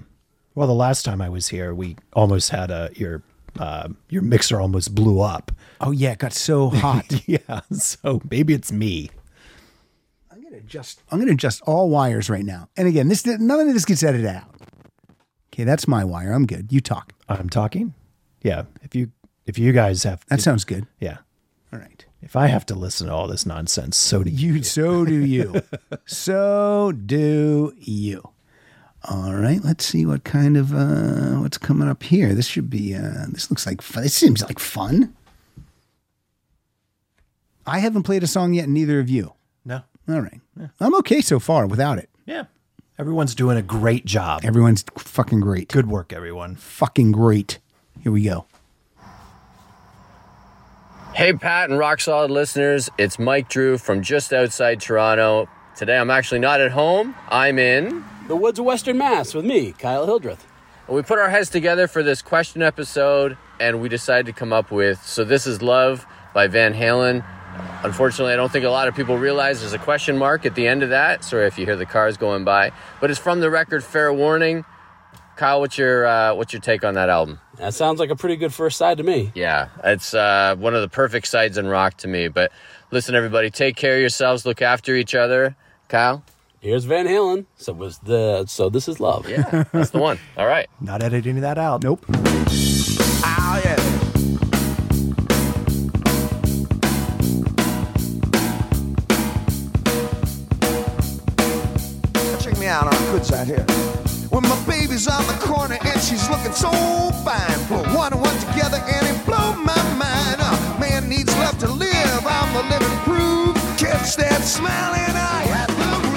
Well, the last time I was here, we almost had a your uh, your mixer almost blew up. Oh yeah, it got so hot. yeah, so maybe it's me. I'm gonna adjust. I'm gonna adjust all wires right now. And again, this none of this gets edited out. Okay, that's my wire. I'm good. You talk. I'm talking. Yeah, if you if you guys have That sounds good. yeah. If I have to listen to all this nonsense, so do you. You so do you. so do you. All right, let's see what kind of uh what's coming up here. This should be uh this looks like fun. This seems like fun. I haven't played a song yet, neither of you. No. All right. I'm okay so far without it. Yeah. Everyone's doing a great job. Everyone's fucking great. Good work, everyone. Fucking great. Here we go. Hey, Pat and Rock Solid listeners, it's Mike Drew from just outside Toronto. Today I'm actually not at home. I'm in the woods of Western Mass with me, Kyle Hildreth. We put our heads together for this question episode and we decided to come up with So This Is Love by Van Halen. Unfortunately, I don't think a lot of people realize there's a question mark at the end of that. Sorry if you hear the cars going by, but it's from the record Fair Warning. Kyle, what's your uh, what's your take on that album? That sounds like a pretty good first side to me. Yeah, it's uh, one of the perfect sides in rock to me. But listen, everybody, take care of yourselves, look after each other. Kyle, Here's Van Halen. So was the so this is love. Yeah, that's the one. All right. Not editing that out. Nope. Oh, yeah. Check me out on the good side here. When my baby's on the corner and she's looking so fine, put one and one together and it blow my mind. Uh, man needs love to live. I'm the living proof. Catch that smiling I at the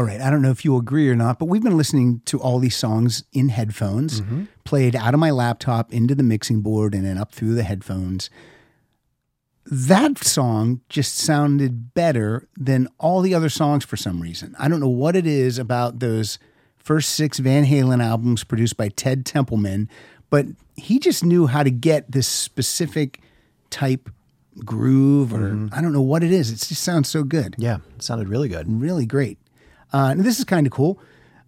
All right. I don't know if you agree or not, but we've been listening to all these songs in headphones, Mm-hmm. played out of my laptop into the mixing board and then up through the headphones. That song just sounded better than all the other songs for some reason. I don't know what it is about those first six Van Halen albums produced by Ted Templeman, but he just knew how to get this specific type groove, or I don't know what it is. It just sounds so good. Mm-hmm. Yeah, it sounded really good. Really great. Uh, and this is kind of cool.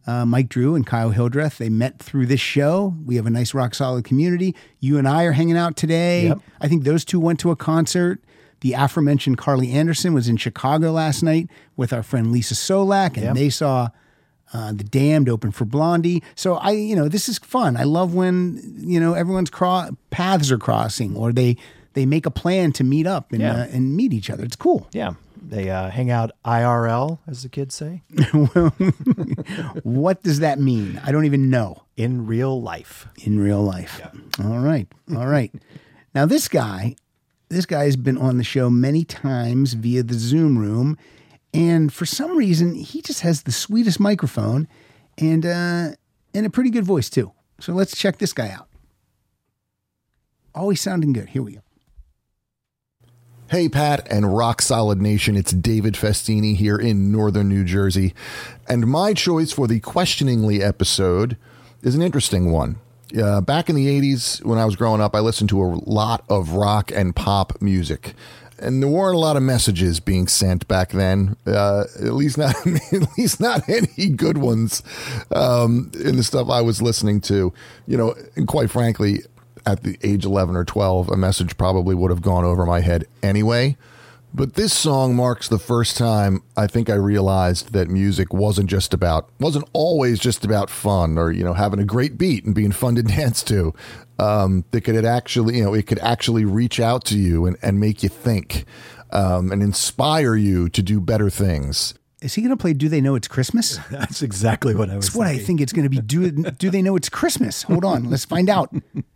Uh, Mike Drew and Kyle Hildreth, they met through this show. We have a nice rock solid community. You and I are hanging out today. Yep. I think those two went to a concert. The aforementioned Carly Anderson was in Chicago last night with our friend Lisa Solak, and Yep. they saw uh, The Damned open for Blondie. So I, you know, this is fun. I love when you know everyone's cro- paths are crossing, or they they make a plan to meet up and Yeah. uh, and meet each other. It's cool. Yeah. They uh, hang out IRL, as the kids say. what does that mean? I don't even know. In real life. In real life. All right. All right. now this guy, this guy has been on the show many times via the Zoom room, and for some reason he just has the sweetest microphone, and uh, and a pretty good voice too. So let's check this guy out. Always sounding good. Here we go. Hey, Pat and Rock Solid Nation, it's David Festini here in northern New Jersey. And my choice for the questioningly episode is an interesting one. Uh, back in the 80s, when I was growing up, I listened to a lot of rock and pop music. And there weren't a lot of messages being sent back then. Uh, at least not, at least not any good ones um, in the stuff I was listening to. You know, and quite frankly, at the age 11 or 12, a message probably would have gone over my head anyway. But this song marks the first time I think I realized that music wasn't just about, wasn't always just about fun or, you know, having a great beat and being fun to dance to. Um, that could actually, you know, it could actually reach out to you and, and make you think um, and inspire you to do better things. Is he going to play Do They Know It's Christmas? That's exactly what I was That's what I think it's going to be. Do, do They Know It's Christmas? Hold on. Let's find out.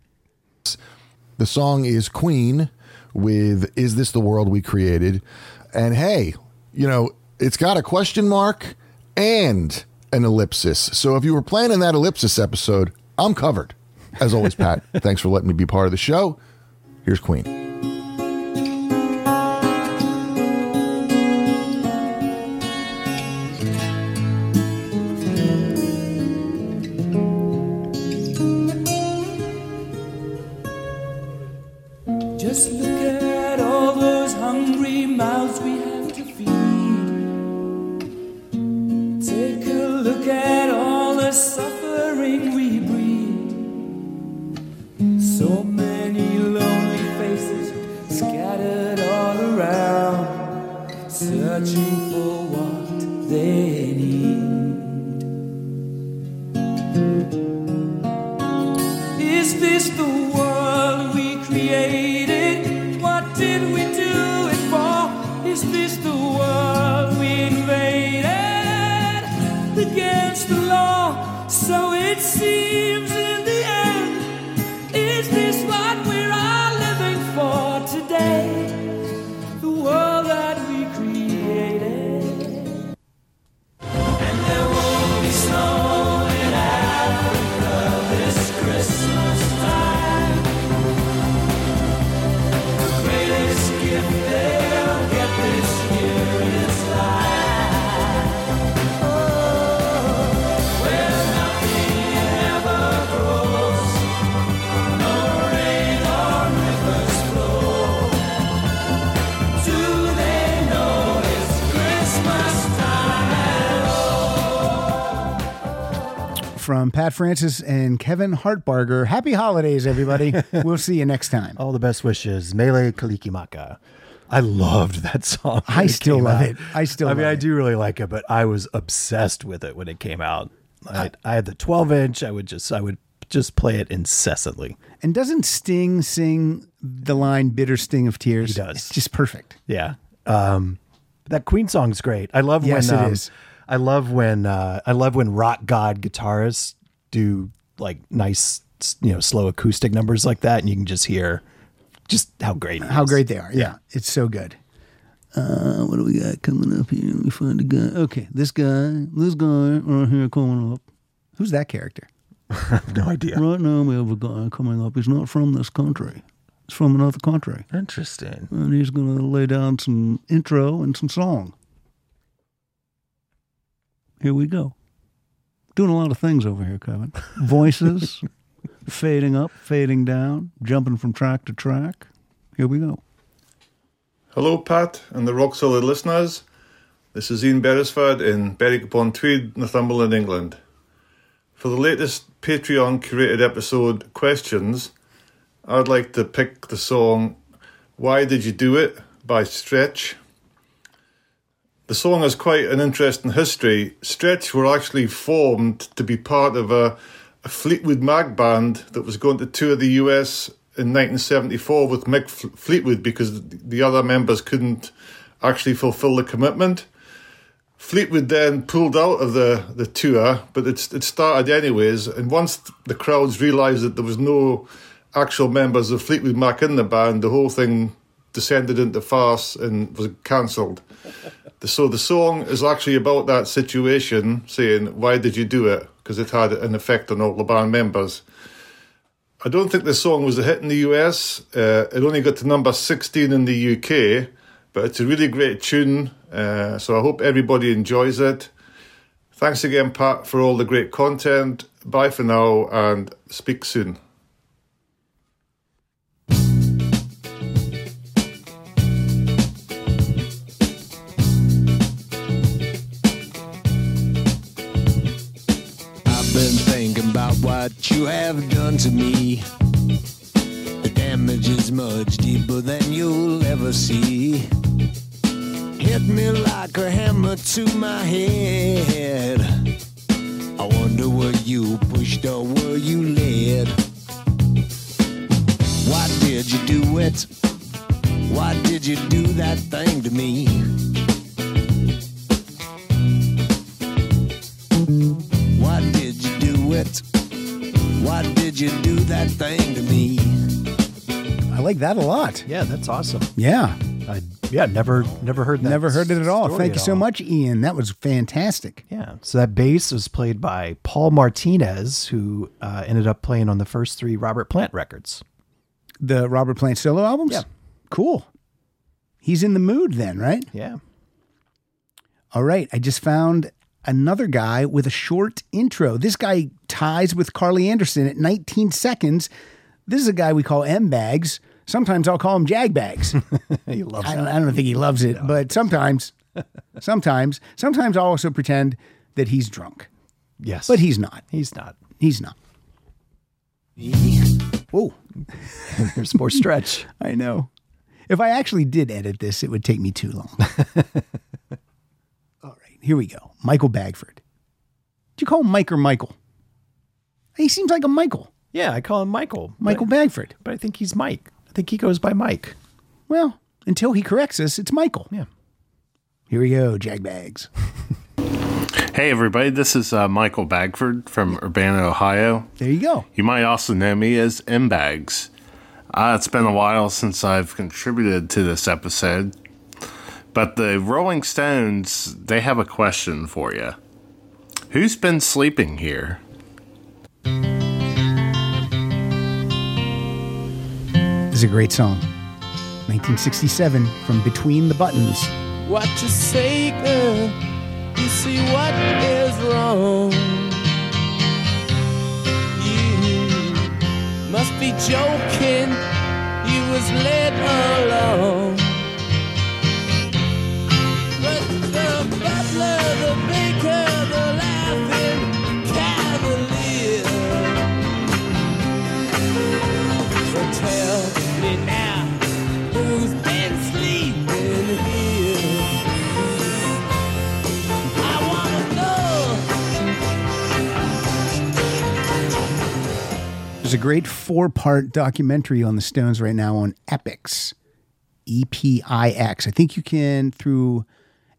The song is Queen with Is This the World We Created? And hey, you know, it's got a question mark and an ellipsis. So if you were planning that ellipsis episode, I'm covered. As always, Pat, thanks for letting me be part of the show. Here's Queen. From Pat Francis and Kevin Hartbarger. Happy holidays, everybody. we'll see you next time. All the best wishes. Mele Kalikimaka. I loved that song. I still love out. it. I still I mean, I do really like it, but I was obsessed with it when it came out. I, I had the 12 inch. I would just, I would just play it incessantly. And doesn't Sting sing the line "Bitter Sting of Tears"? He does. It's just perfect. Yeah. Um, that Queen song's great. I love Yes, when it um, is. I love when uh, I love when rock god guitarists do like nice, you know, slow acoustic numbers like that, and you can just hear just how great How is. great they are. Yeah, it's so good. Uh, what do we got coming up here? Let me find a guy. Okay, this guy, this guy right here coming up. Who's that character? no idea. Right now, we have a guy coming up. He's not from this country. He's from another country. Interesting. And he's going to lay down some intro and some song. Here we go. Doing a lot of things over here, Kevin. Voices, fading up, fading down, jumping from track to track. Here we go. Hello, Pat and the Rock Solid listeners. This is Ian Beresford in Berwick upon Tweed, Northumberland, England. For the latest Patreon curated episode, Questions, I'd like to pick the song Why Did You Do It by Stretch. The song has quite an interesting history. Stretch were actually formed to be part of a, a Fleetwood Mac band that was going to tour the US in 1974 with Mick Fleetwood because the other members couldn't actually fulfill the commitment. Fleetwood then pulled out of the, the tour, but it's, it started anyways. And once the crowds realised that there was no actual members of Fleetwood Mac in the band, the whole thing descended into farce and was cancelled. So the song is actually about that situation, saying, Why did you do it? Because it had an effect on all the band members. I don't think the song was a hit in the US. Uh, it only got to number 16 in the UK, but it's a really great tune. Uh, so I hope everybody enjoys it. Thanks again, Pat, for all the great content. Bye for now and speak soon. What you have done to me. The damage is much deeper than you'll ever see. Hit me like a hammer to my head. I wonder were you pushed or were you led? Why did you do it? Why did you do that thing to me? Why did you do it? Why did you do that thing to me? I like that a lot. Yeah, that's awesome. Yeah. I yeah, never never heard that. Never heard it at all. Thank at you so all. much, Ian. That was fantastic. Yeah. So that bass was played by Paul Martinez, who uh, ended up playing on the first three Robert Plant records. The Robert Plant solo albums? Yeah. Cool. He's in the mood then, right? Yeah. All right. I just found another guy with a short intro. This guy ties with Carly Anderson at 19 seconds. This is a guy we call M Bags. Sometimes I'll call him Jag Bags. he loves I don't, I don't think he loves it, but sometimes, sometimes, sometimes I'll also pretend that he's drunk. Yes. But he's not. He's not. He's not. Whoa. There's more stretch. I know. If I actually did edit this, it would take me too long. All right, here we go. Michael Bagford. Do you call him Mike or Michael? He seems like a Michael. Yeah, I call him Michael. Michael but, Bagford. But I think he's Mike. I think he goes by Mike. Well, until he corrects us, it's Michael. Yeah. Here we go, Jag Bags. Hey, everybody, this is uh, Michael Bagford from Urbana, Ohio. There you go. You might also know me as M Bags. Uh, it's been a while since I've contributed to this episode, but the Rolling Stones, they have a question for you. Who's been sleeping here? This is a great song. 1967 from Between the Buttons. What you say, girl? You see what is wrong. You must be joking. You was let alone. There's a great four part documentary on the Stones right now on Epix. E P I X. I think you can, through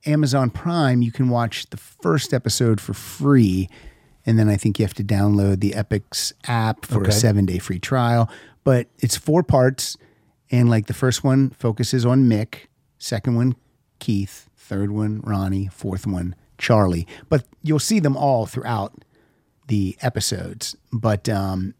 Amazon Prime, you can watch the first episode for free. And then I think you have to download the Epix app for Okay. a seven day free trial. But it's four parts. And like the first one focuses on Mick, second one, Keith, third one, Ronnie, fourth one, Charlie. But you'll see them all throughout the episodes. But um,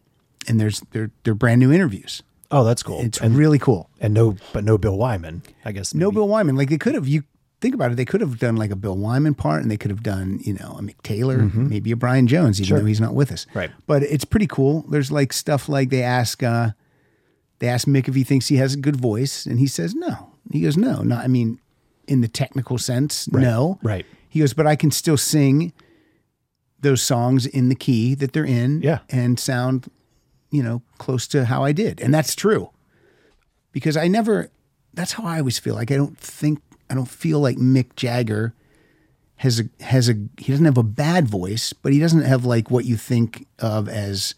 and there's they're they're brand new interviews. Oh, that's cool. It's really cool. And no, but no Bill Wyman. I guess No Bill Wyman. Like they could have you think about it, they could have done like a Bill Wyman part and they could have done, you know, a Mick Taylor, Mhm. maybe a Brian Jones, even Sure. though he's not with us. Right. But it's pretty cool. There's like stuff like they ask uh they ask Mick if he thinks he has a good voice, and he says no. He goes, No, not I mean, in the technical sense, Right. no. Right. He goes, but I can still sing those songs in the key that they're in Yeah. and sound, you know, close to how I did. And that's true. Because I never that's how I always feel. Like I don't think I don't feel like Mick Jagger has a has a he doesn't have a bad voice, but he doesn't have like what you think of as,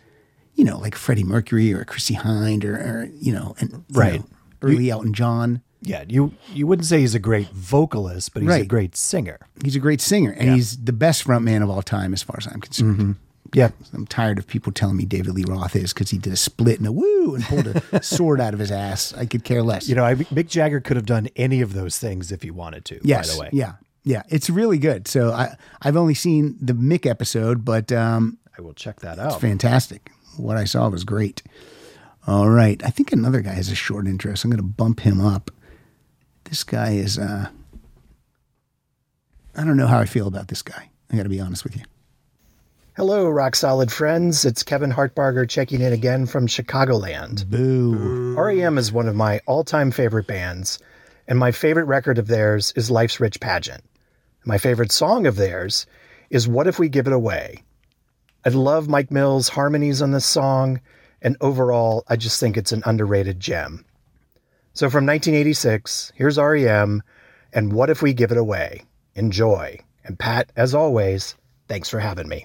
you know, like Freddie Mercury or Chrissie Hynde or, or you know, and you Right. know, early Elton John. Yeah, you you wouldn't say he's a great vocalist, but he's a great singer. He's a great singer, and Yeah. he's the best front man of all time, as far as I'm concerned. Mhm. Yeah. I'm tired of people telling me David Lee Roth is because he did a split and a woo and pulled a sword out of his ass. I could care less. You know, I, Mick Jagger could have done any of those things if he wanted to. yes, by the way. yeah, Yeah, it's really good. So I I've only seen the Mick episode, but um, I will check that it's out. fantastic. What I saw was great. All right, I think another guy has a short interest. I'm going to bump him up. This guy is. Uh, I don't know how I feel about this guy. I got to be honest with you. Hello, rock solid friends. It's Kevin Hartbarger checking in again from Chicagoland. Boo. REM is one of my all time favorite bands, and my favorite record of theirs is Life's Rich Pageant. My favorite song of theirs is What If We Give It Away? I love Mike Mills' harmonies on this song, and overall, I just think it's an underrated gem. So from 1986, here's REM, and What If We Give It Away? Enjoy. And Pat, as always, thanks for having me.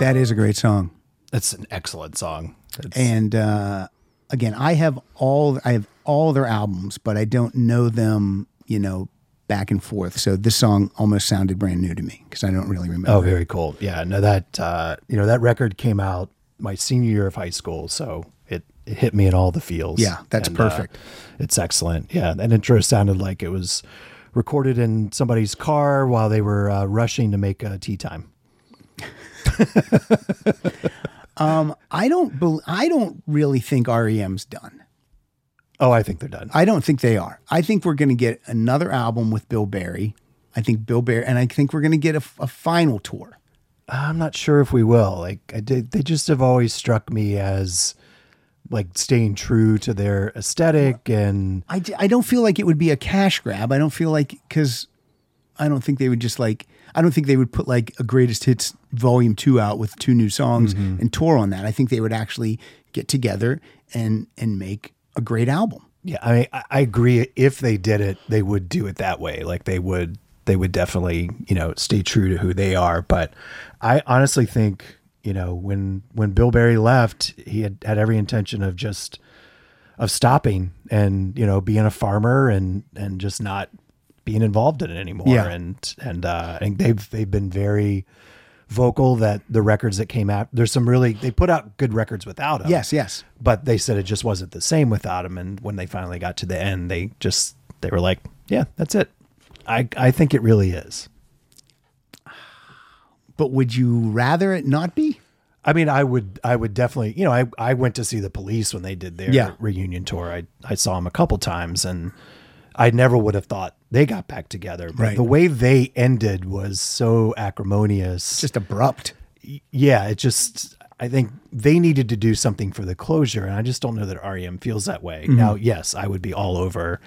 That is a great song. That's an excellent song. And uh, again, I have all I have all their albums, but I don't know them. You know, back and forth. So this song almost sounded brand new to me because I don't really remember. Oh, very cool. Yeah, no, that uh, you know that record came out my senior year of high school, so it, it hit me in all the feels. Yeah, that's uh, perfect. it's excellent. Yeah, that intro sounded like it was recorded in somebody's car while they were uh, rushing to make uh, tea time. Um, I don't. Bel I don't really think REM's done. Oh, I think they're done. I don't think they are. I think we're going to get another album with Bill Berry. I think Bill Berry, and I think we're going to get a, a final tour. I'm not sure if we will. Like, I did. They just have always struck me as like staying true to their aesthetic and I, I don't feel like it would be a cash grab. I don't feel like because I don't think they would just like I don't think they would put like a greatest hits volume two out with two new songs Mhm. and tour on that. I think they would actually get together and and make a great album. Yeah, I mean, I I agree. If they did it, they would do it that way. Like they would, they would definitely, you know, stay true to who they are. But I honestly think, you know, when when Bill Berry left, he had had every intention of just of stopping and you know being a farmer and and just not being involved in it anymore. Yeah. And and uh, and they've they've been very vocal that the records that came out there's some really they put out good records without him Yes, yes. but they said it just wasn't the same without him and when they finally got to the end they just they were like yeah that's it i i think it really is But would you rather it not be? i mean i would i would definitely you know i i went to see the police when they did their Yeah. reunion tour i i saw them a couple times and i never would have thought they got back together but Right. the way they ended was so acrimonious Just abrupt. yeah it just i think they needed to do something for the closure and i just don't know that rem feels that way Mhm. now yes i would be all over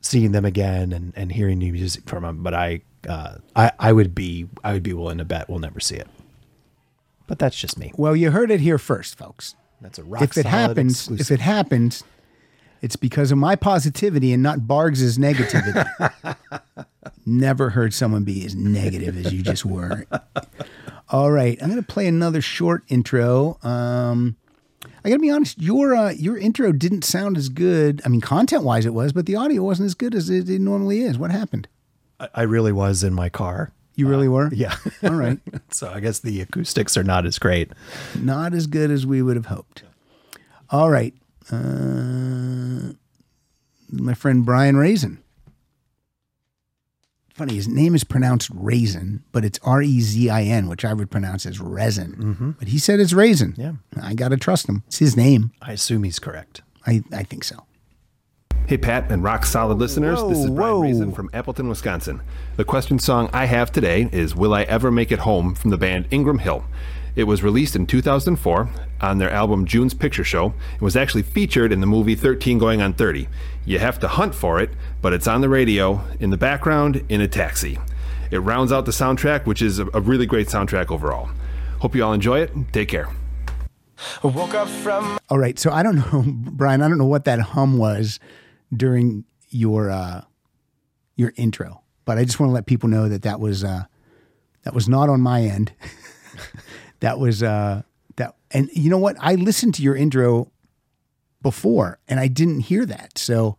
seeing them again and, and hearing new music from them but i uh, I, I would be I would be willing to bet we'll never see it. But that's just me. Well, you heard it here first, folks. That's a rock if it happens, exclusive. if it happens, it's because of my positivity and not Bargs's negativity. Never heard someone be as negative as you just were. All right, I'm going to play another short intro. Um, I got to be honest, your uh, your intro didn't sound as good. I mean, content wise, it was, but the audio wasn't as good as it, it normally is. What happened? I, I really was in my car. You really were? Yeah. All right. so I guess the acoustics are not as great. Not as good as we would have hoped. All right. Uh, my friend Brian Raisin. Funny, his name is pronounced Raisin, but it's R E Z I N, which I would pronounce as resin. Mm-hmm. But he said it's Raisin. Yeah. I got to trust him. It's his name. I assume he's correct. I, I think so. Hey, Pat and rock solid listeners. this is Brian Raisin from Appleton, Wisconsin. The question song I have today is Will I Ever Make It Home from the band Ingram Hill. It was released in 2004 on their album June's Picture Show and was actually featured in the movie 13 Going on 30. You have to hunt for it, but it's on the radio, in the background, in a taxi. It rounds out the soundtrack, which is a, a really great soundtrack overall. Hope you all enjoy it. Take care. Woke up from All right. So I don't know, Brian, I don't know what that hum was during your uh your intro, but I just want to let people know that that was uh that was not on my end. that was uh that and you know what? I listened to your intro before and I didn't hear that. So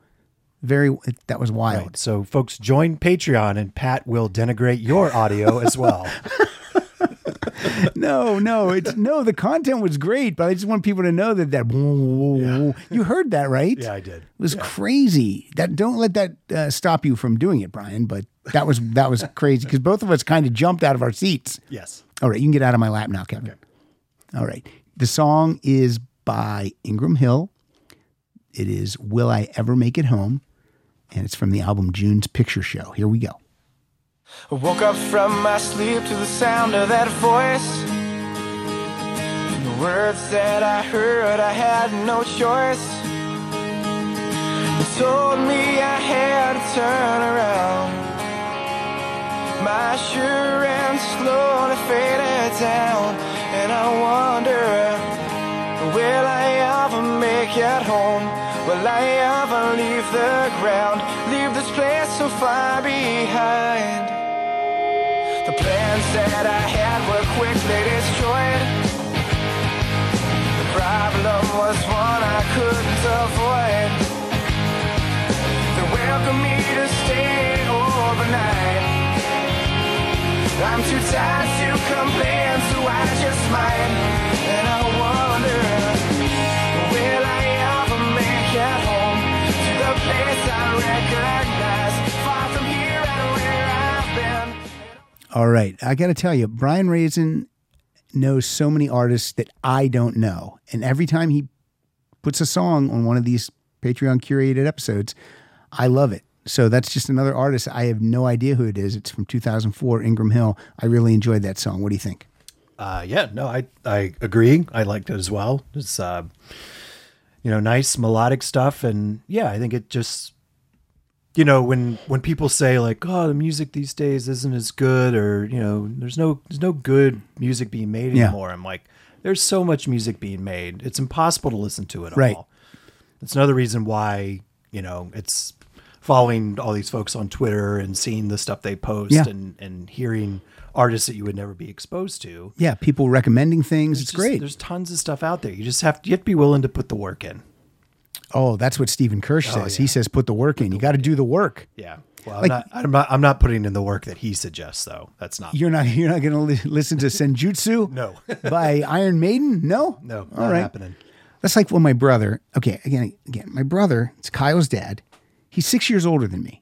very that was wild. Right. So, folks, join Patreon, and Pat will denigrate your audio as well. no, no, it's no. The content was great, but I just want people to know that that you heard that, right? Yeah, I did. It was crazy. That don't let that uh, stop you from doing it, Brian. But that was that was crazy because both of us kind of jumped out of our seats. Yes. All right, you can get out of my lap now, Kevin. All right. The song is by Ingram Hill. It is "Will I Ever Make It Home," and it's from the album June's Picture Show. Here we go. I woke up from my sleep to the sound of that voice. From the words that I heard, I had no choice. They told me I had to turn around. My assurance slowly faded down, and I wonder, will I ever make it home? Will I ever leave the ground, leave this place so far behind? The plans that I had were quickly destroyed. The problem was one I couldn't avoid. I'm too tired to complain, so I just might. And I wonder, will I ever make it home to the place I recognize? Far from here and where I've been. All right. I got to tell you, Brian Raisin knows so many artists that I don't know. And every time he puts a song on one of these Patreon curated episodes, I love it. So that's just another artist. I have no idea who it is. It's from 2004, Ingram Hill. I really enjoyed that song. What do you think? Uh, yeah, no, I I agree. I liked it as well. It's uh, you know, nice melodic stuff, and yeah, I think it just, you know, when when people say like, oh, the music these days isn't as good, or you know, there's no there's no good music being made Yeah. anymore. I'm like, there's so much music being made. It's impossible to listen to it Right. all. That's another reason why you know it's following all these folks on Twitter and seeing the stuff they post Yeah. and and hearing artists that you would never be exposed to. Yeah, people recommending things. it's just- great. There's tons of stuff out there. You just have to, you have to be willing to put the work in. Oh, that's what Stephen Kirsch Oh, says. He says, put the work in. You got to do the work. Yeah. Well, Like- I'm, not, I'm not. I'm not putting in the work that he suggests, though. That's not. You're not. You're not going to li- listen to Senjutsu. No. by Iron Maiden. No. No, All not right. happening. That's like when my brother. Okay, again, again, my brother. It's Kyle's dad. He's six years older than me,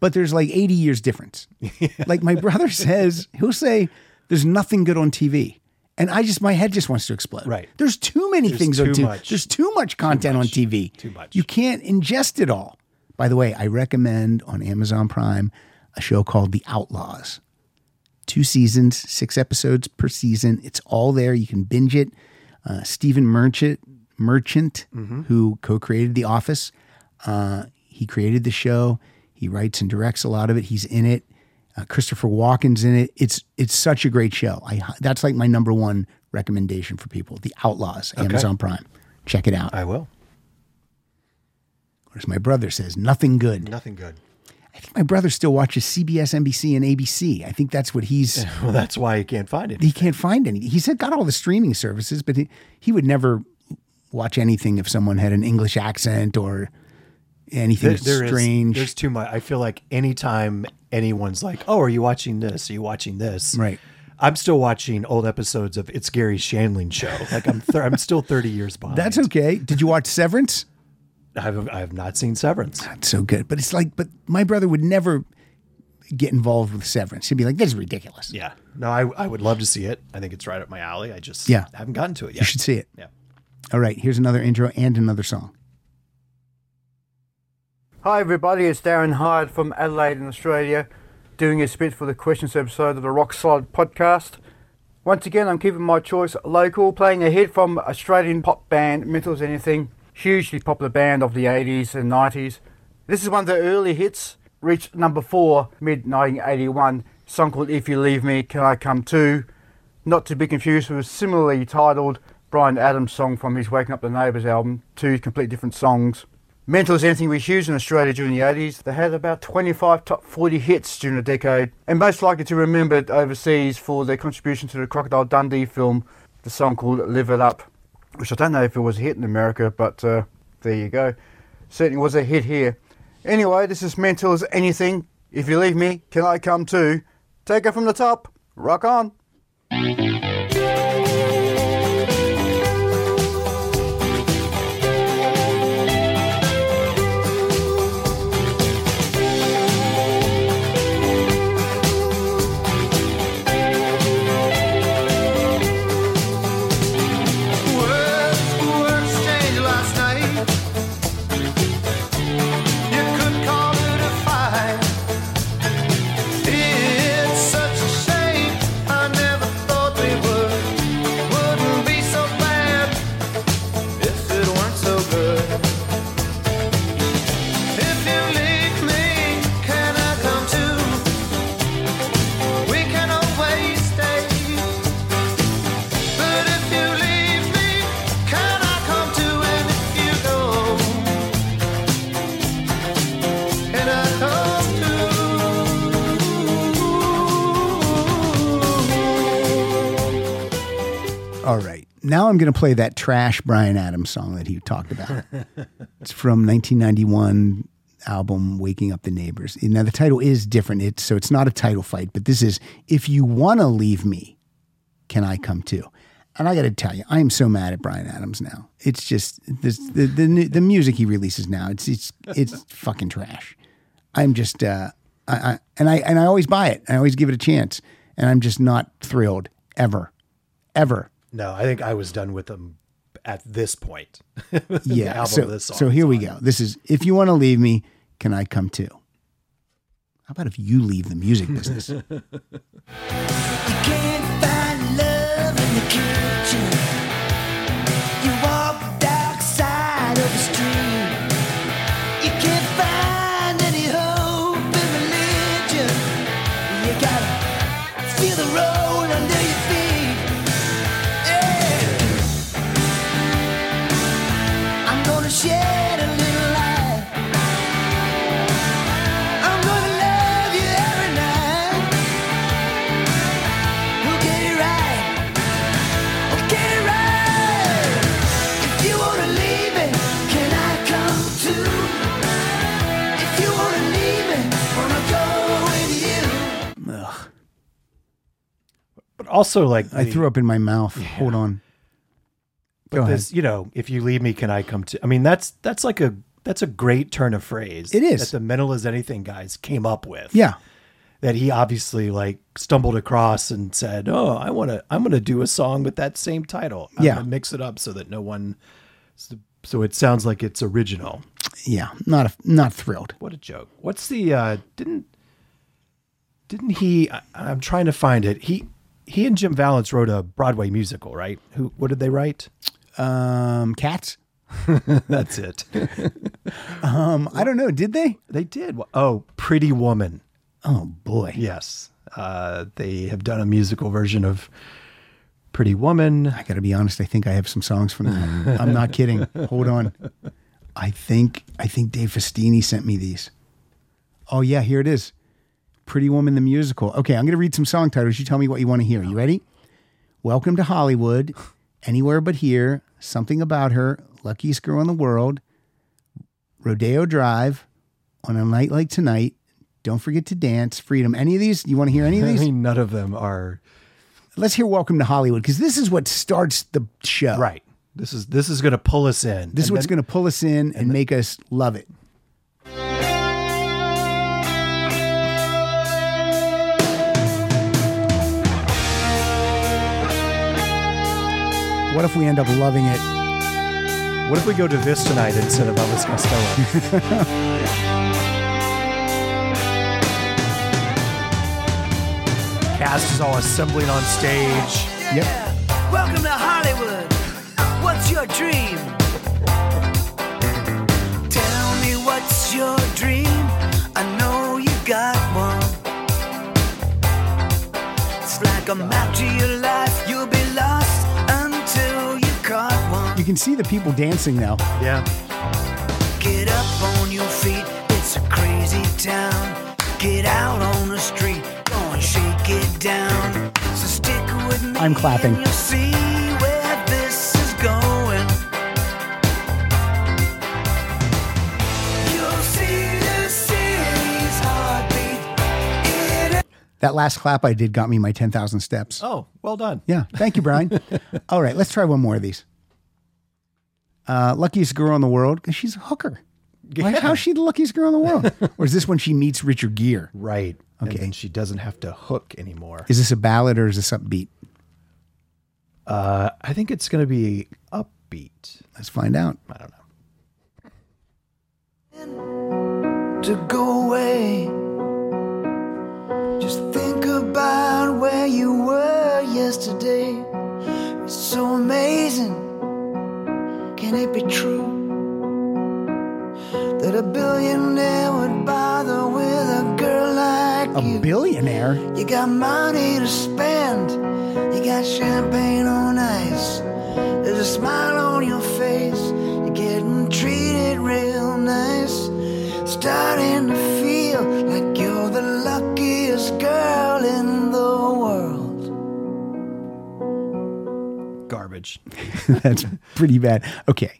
but there's like 80 years difference. like my brother says, he'll say, "There's nothing good on TV," and I just my head just wants to explode. Right. There's too many There's things on too TV. much. There's too much content on TV. Too much. You can't ingest it all. By the way, I recommend on Amazon Prime a show called The Outlaws. Two seasons, six episodes per season. It's all there. You can binge it. Uh, Stephen Merchant, Merchant, Mhm. who co-created The Office, uh, he created the show. He writes and directs a lot of it. He's in it. Uh, Christopher Walken's in it. It's it's such a great show. I that's like my number one recommendation for people. The Outlaws, Okay. Amazon Prime. Check it out. I will. Or as my brother says, nothing good. Nothing good. I think my brother still watches CBS, NBC, and ABC. I think that's what he's. Well, that's why he can't find it. He can't find any. He said got all the streaming services, but he, he would never watch anything if someone had an English accent or anything There- there is- strange. there's too much. I feel like anytime anyone's like, "Oh, are you watching this? Are you watching this?" Right. I'm still watching old episodes of It's Garry Shandling show. Like I'm, thir- I'm still 30 years behind. That's okay. Did you watch Severance? I've, I have not seen Severance. That's so good. But it's like, but my brother would never get involved with Severance. He'd be like, "This is ridiculous." Yeah. No, I, I would love to see it. I think it's right up my alley. I just Yeah. haven't gotten to it yet. You should see it. Yeah. All right. Here's another intro and another song. Hi everybody, it's Darren Hyde from Adelaide in Australia, doing a spit for the questions episode of the Rock Solid podcast. Once again, I'm keeping my choice local, playing a hit from Australian pop band Mental as Anything, hugely popular band of the 80s and 90s. This is one of the early hits, reached number four mid 1981, song called If You Leave Me, Can I Come Too? Not to be confused with a similarly titled Bryan Adams song from his Waking Up the Neighbours album, two complete different songs. Mental as Anything was huge in Australia during the 80s. They had about 25 top 40 hits during the decade, and most likely to remember it overseas for their contribution to the Crocodile Dundee film, the song called Live It Up, which I don't know if it was a hit in America, but uh, there you go. Certainly was a hit here. Anyway, this is Mental as Anything. If you leave me, can I come too? Take it from the top. Rock on. Now I'm going to play that trash Bryan Adams song that he talked about. it's from 1991 album Waking Up the Neighbors. Now the title is different. It's so it's not a title fight, but this is If You Want to Leave Me, Can I Come Too? And I got to tell you, I am so mad at Bryan Adams now. It's just this, the the the music he releases now. It's it's it's fucking trash. I'm just uh, I, I and I and I always buy it. I always give it a chance, and I'm just not thrilled ever, ever. No, I think I was done with them at this point. The Yeah. album So, this song. so here we go. This is if you want to leave me, can I come too? How about if you leave the music business? also, like I the- threw up in my mouth. Hold on. But Go ahead. this, you know, if you leave me, can I come to? I mean, that's that's like a that's a great turn of phrase. It is. that the mental as anything guys came up with. Yeah. that he obviously like stumbled across and said, "Oh, I want to. I'm going to do a song with that same title. I'm Yeah. mix it up so that no one, so, it sounds like it's original." Yeah, not a, not thrilled. What a joke. What's the uh didn't didn't he I, I'm trying to find it. He he and Jim Vallance wrote a Broadway musical, right? Who what did they write? Um, Cats. That's it. Um, I don't know. Did they? They did. Oh, Pretty Woman. Oh boy. Yes. Uh, they have done a musical version of Pretty Woman. I got to be honest. I think I have some songs from them. I'm not kidding. Hold on. I think I think Dave Festini sent me these. Oh yeah, here it is. Pretty Woman the musical. Okay, I'm going to read some song titles. You tell me what you want to hear. You ready? Welcome to Hollywood. Anywhere but here. Something about her. Luckiest girl in the world. Rodeo Drive. On a night like tonight. Don't forget to dance. Freedom. Any of these? You want to hear any of I these? mean, none of them are Let's hear Welcome to Hollywood because this is what starts the show. right. This is this is going to pull us in. This is what's then- going to pull us in and make us love it. What if we end up loving it What if we go to this tonight instead of Elvis Costello? Cast is all assembling on stage. Yep. Welcome to Hollywood. What's your dream? Tell me what's your dream. I know you got one. It's like a map to your life. You can see the people dancing now. Yeah. Get up on your feet. It's a crazy town. Get out on the street. Go and shake it down. So stick with me. I'm clapping. You'll see where this is going. You'll see the city's heartbeat. It That last clap I did got me my 10,000 steps. Oh, well done. Yeah. Thank you, Brian. All right, let's try one more of these. Uh, luckiest girl in the world because she's a hooker. Like, how's she the luckiest girl in the world? or is this when she meets Richard Gere? Right. Okay. And then she doesn't have to hook anymore. Is this a ballad or is this upbeat? Uh, I think it's going to be upbeat. Let's find out. I don't know. to go away. Just think about where you were yesterday. It's so amazing. Can it be true that a billionaire would bother with a girl like A you? billionaire? You got money to spend. You got champagne on ice. There's a smile on your face. You're getting treated real nice. Starting to feel like you're the luckiest girl in That's pretty bad. Okay.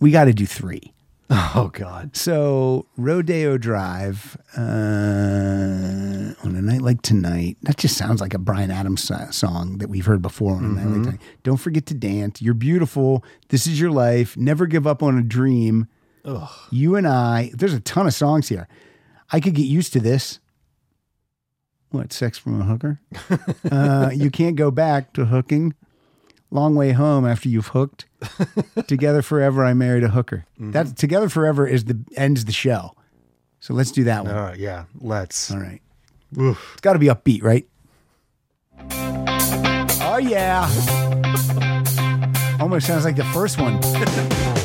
We got to do three. Oh, God. So, Rodeo Drive uh, on a night like tonight. That just sounds like a Bryan Adams song that we've heard before on a night like Mhm. tonight. Don't forget to dance. You're beautiful. This is your life. Never give up on a dream. Ugh. You and I. There's a ton of songs here. I could get used to this. What, sex from a hooker? uh, you can't go back to hooking. Long way home after you've hooked. Together forever, I married a hooker. Mm-hmm. That together forever is the ends the show. So let's do that one. Right. Yeah. Let's. All right. It's got to be upbeat, right? Oh yeah. Almost sounds like the first one.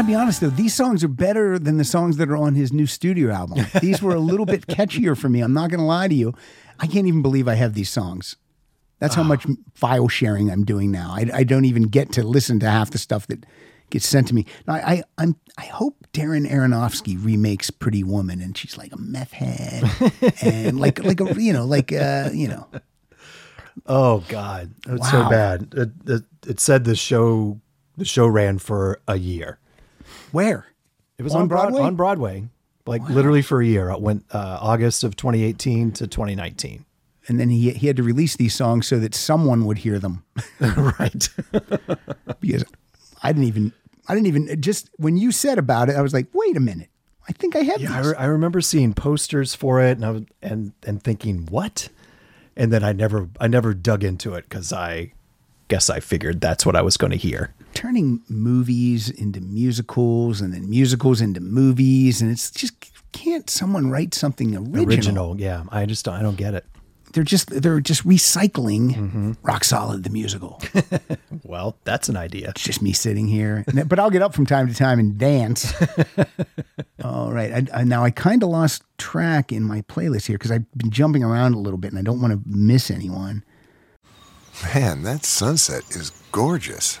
some. I got to be honest though, these songs are better than the songs that are on his new studio album. These were a little bit catchier for me. I'm not going to lie to you. I can't even believe I have these songs. That's how much file sharing I'm doing now. I, I don't even get to listen to half the stuff that gets sent to me. Now, I, I I'm I hope Darren Aronofsky remakes Pretty Woman, and she's like a meth head, and like like a you know like uh you know Oh God, it's so bad. It, it, it said the show the show ran for a year. Where It was On on, Broad- Broadway? on Broadway, like literally for a year. It went uh, August of 2018 to 2019. and then he he had to release these songs so that someone would hear them. right. because I didn't even I didn't even just when you said about it, I was like, wait a minute. I think I have Yeah, I, re- I remember seeing posters for it, and I was, and and thinking what, and then I never I never dug into it because I guess I figured that's what I was going to hear. Turning movies into musicals and then musicals into movies, and it's just can't someone write something original? Original, yeah. I just don't, I don't get it. They're just they're just recycling Mm-hmm. Rock Solid the musical. Well, that's an idea. It's just me sitting here, but I'll get up from time to time and dance. All right, I, I, now I kind of lost track in my playlist here because I've been jumping around a little bit, and I don't want to miss anyone. Man, that sunset is gorgeous.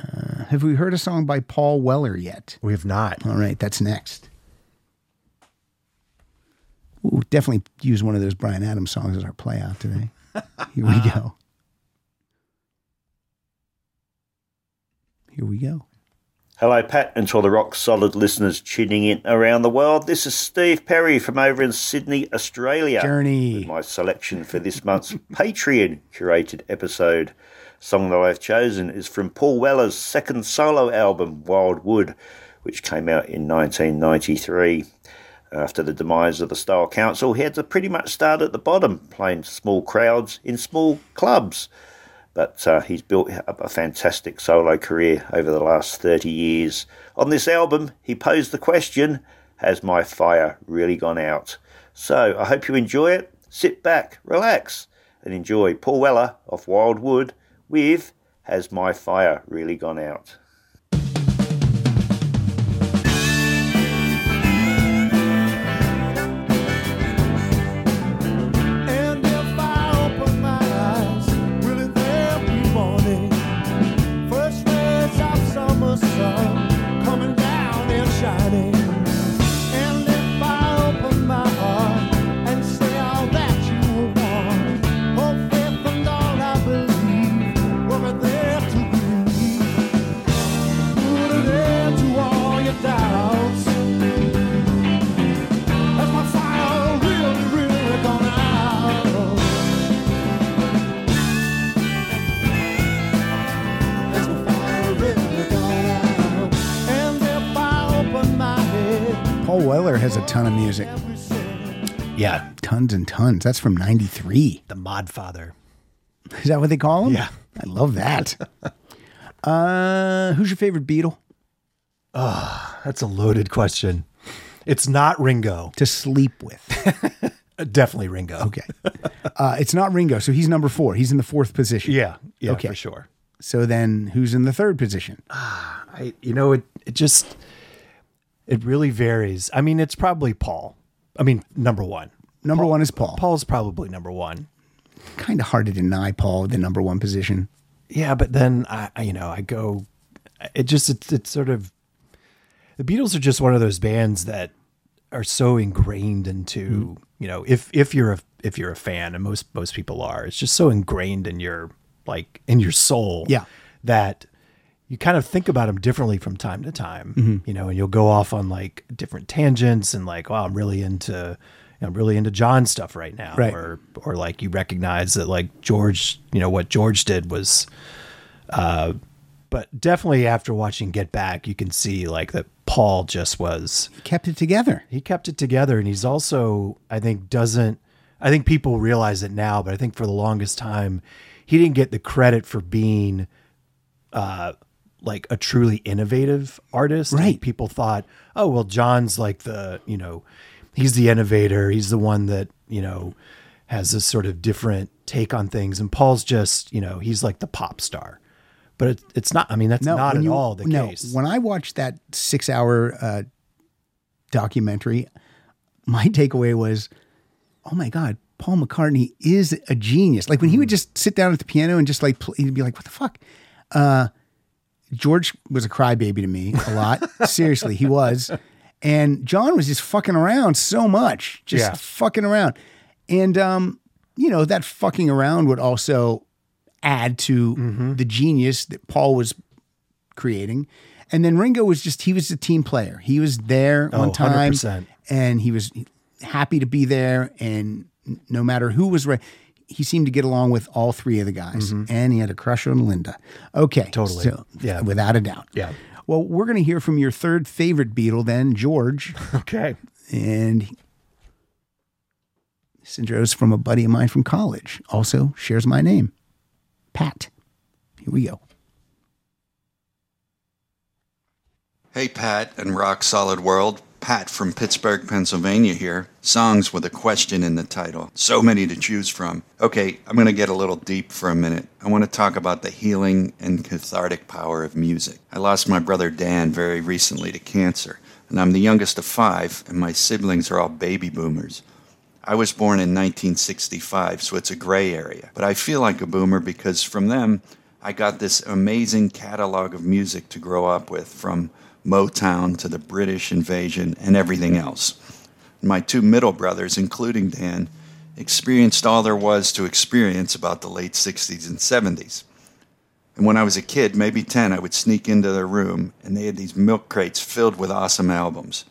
Uh, have we heard a song by Paul Weller yet? We have not. All right, that's next. We'll definitely use one of those Bryan Adams songs as our play out today. Here we go. Here we go. Hello, Pat, and to all the rock solid listeners tuning in around the world. This is Steve Perry from over in Sydney, Australia. Journey. With my selection for this month's Patreon curated episode. Song that I've chosen is from Paul Weller's second solo album, Wild Wood, which came out in 1993. After the demise of the Style Council, he had to pretty much start at the bottom, playing small crowds in small clubs but uh, he's built up a fantastic solo career over the last 30 years. On this album, he posed the question Has my fire really gone out? So I hope you enjoy it. Sit back, relax, and enjoy Paul Weller of Wild Wood with Has My Fire Really Gone Out? Paul Weller has a ton of music. Yeah. Tons and tons. That's from 93. The Mod Father. Is that what they call him? Yeah. I love that. uh, who's your favorite Beatle? Ah, that's a loaded question. It's not Ringo. To sleep with. Definitely Ringo. Okay. Uh, it's not Ringo, so he's number four. He's in the fourth position. Yeah. Yeah, okay. for sure. So then who's in the third position? I you know it it just it really varies. I mean, it's probably Paul. I mean, number one. Number one is Paul. Paul's probably number one. Kind of hard to deny Paul the number one position. Yeah, but then I, I- you know, I go. It just it's, it's sort of the Beatles are just one of those bands that are so ingrained into hmm. you know if if you're a if you're a fan and most most people are it's just so ingrained in your like in your soul Yeah. that you kind of think about them differently from time to time Mhm. you know and you'll go off on like different tangents and like wow I'm really into you know, I'm really into John stuff right now Right. or or like you recognize that like George you know what George did was uh but definitely after watching Get Back you can see like that Paul just was he Kept it together. he kept it together and he's also i think doesn't i think people realize it now but i think for the longest time he didn't get the credit for being uh like a truly innovative artist And Right. people thought oh well john's like the you know he's the innovator he's the one that you know has this sort of different take on things and paul's just you know he's like the pop star but it, it's not i mean that's not at you- all the no, case When I watched that six hour uh, documentary, my takeaway was, oh my God, Paul McCartney is a genius. Like when he would just sit down at the piano and just like, play, he'd be like, what the fuck? Uh, George was a crybaby to me a lot. Seriously, he was. And John was just fucking around so much, just Yeah. fucking around. And, um, you know, that fucking around would also add to Mm-hmm. the genius that Paul was creating. And then Ringo was just, he was a team player. He was there on Oh, time 100%. and he was happy to be there. And no matter who was right, he seemed to get along with all three of the guys. And he had a crush on Linda. Okay. Mm-hmm. Totally. So, Yeah. Without a doubt. Yeah. Well, we're going to hear from your third favorite Beatle then, George. okay And this intro's from a buddy of mine from college. Also shares my name, Pat. Here we go. Hey, Pat and Rock Solid World. Pat from Pittsburgh, Pennsylvania here. Songs with a question in the title. So many to choose from. Okay, I'm going to get a little deep for a minute. I want to talk about the healing and cathartic power of music. I lost my brother Dan very recently to cancer, and I'm the youngest of five, and my siblings are all baby boomers. I was born in 1965, so it's a gray area. But I feel like a boomer because from them, I got this amazing catalog of music to grow up with, from Motown to the British invasion and everything else. My two middle brothers, including Dan, experienced all there was to experience about the late 60s and 70s. And when I was a kid, maybe 10, I would sneak into their room and they had these milk crates filled with awesome albums.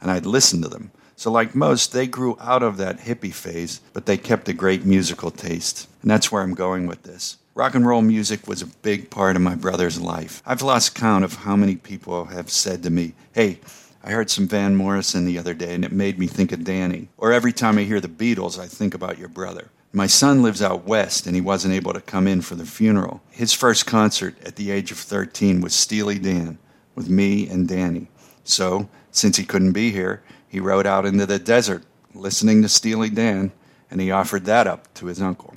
And I'd listen to them. So, like most, they grew out of that hippie phase, but they kept a great musical taste. And that's where I'm going with this. Rock and roll music was a big part of my brother's life. I've lost count of how many people have said to me, Hey, I heard some Van Morrison the other day and it made me think of Danny. Or every time I hear the Beatles, I think about your brother. My son lives out west and he wasn't able to come in for the funeral. His first concert at the age of 13 was Steely Dan with me and Danny. So, since he couldn't be here, he rode out into the desert listening to Steely Dan and he offered that up to his uncle.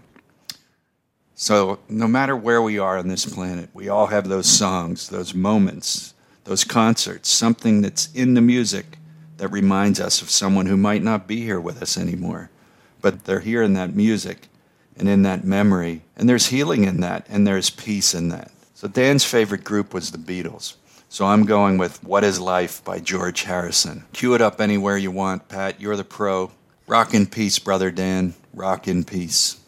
So, no matter where we are on this planet, we all have those songs, those moments, those concerts, something that's in the music that reminds us of someone who might not be here with us anymore. But they're here in that music and in that memory, and there's healing in that, and there's peace in that. So, Dan's favorite group was the Beatles. So, I'm going with What is Life by George Harrison. Cue it up anywhere you want, Pat. You're the pro. Rock in peace, brother Dan. Rock in peace.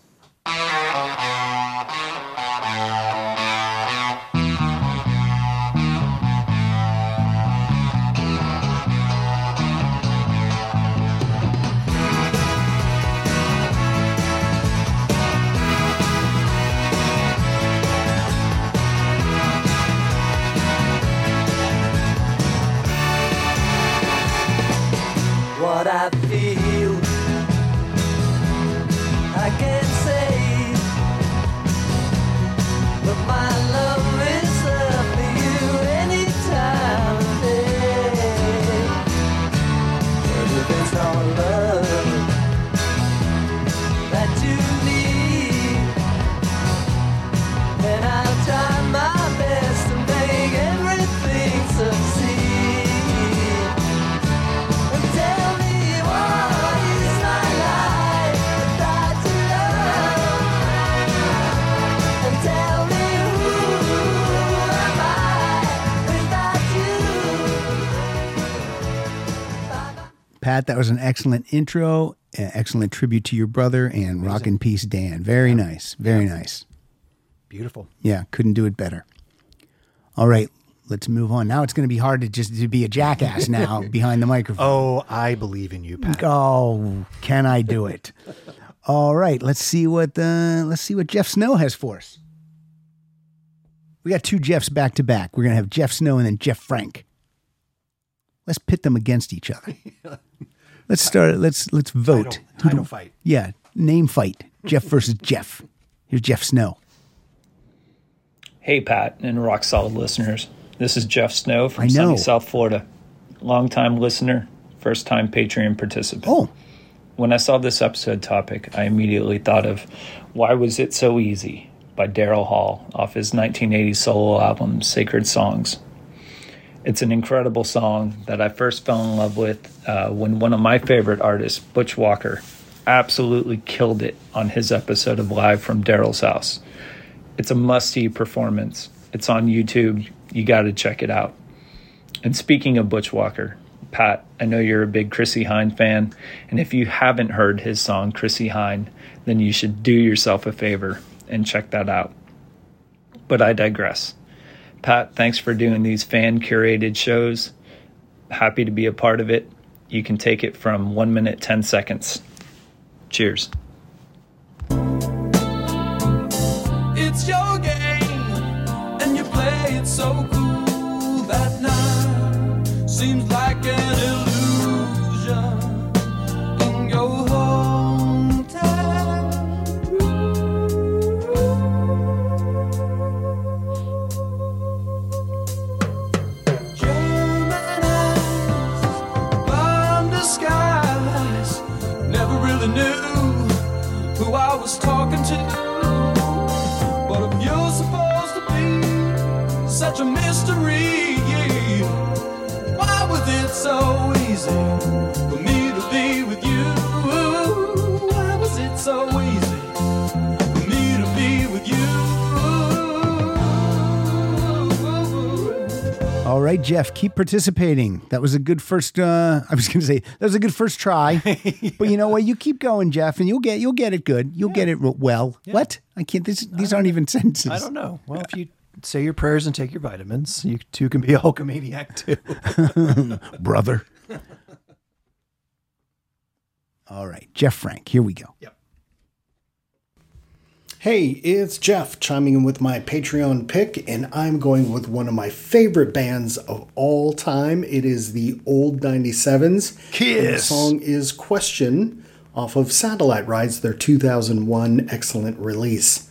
Pat, that was an excellent intro, an excellent tribute to your brother, and rock and peace, Dan. Very nice. Very nice. Beautiful. Yeah, couldn't do it better. All right, let's move on. Now it's going to be hard to just to be a jackass now behind the microphone. Oh, I believe in you, Pat. Oh, can I do it? All right, let's see what the let's see what Jeff Snow has for us. We got two Jeffs back to back. We're gonna have Jeff Snow and then Jeff Frank. Let's pit them against each other. Let's start. Let's let's vote. Title- Who do- title fight. Yeah, name fight. Jeff versus Jeff. Here's Jeff Snow. Hey, Pat and Rock Solid listeners. This is Jeff Snow from I know. sunny South Florida. Longtime listener, first time Patreon participant. Oh. When I saw this episode topic, I immediately thought of Why Was It So Easy by Daryl Hall off his 1980 solo album Sacred Songs. It's an incredible song that I first fell in love with uh, when one of my favorite artists, Butch Walker, absolutely killed it on his episode of Live from Daryl's House. It's a must see performance. It's on YouTube. You got to check it out. And speaking of Butch Walker, Pat, I know you're a big Chrissie Hynde fan. And if you haven't heard his song, Chrissie Hynde, then you should do yourself a favor and check that out. But I digress. Pat, thanks for doing these fan curated shows. Happy to be a part of it. You can take it from one minute, 10 seconds. Cheers. It's your game, and you play it so cool that night seems like an illusion talking to. But if you're supposed to be such a mystery, why was it so easy All right, Jeff, keep participating. That was a good first. Uh, I was going to say that was a good first try, but you know what? You keep going, Jeff, and you'll get you'll get it good. You'll get it well. What? I can't. This, these aren't even sentences. I don't know. Well, if you say your prayers and take your vitamins, you too can be a Hulkamaniac too. brother. All right, Jeff Frank. Here we go. Hey, it's Jeff chiming in with my Patreon pick, and I'm going with one of my favorite bands of all time. It is the Old 97s. Kiss. And the song is Question off of Satellite Rides, their 2001 excellent release.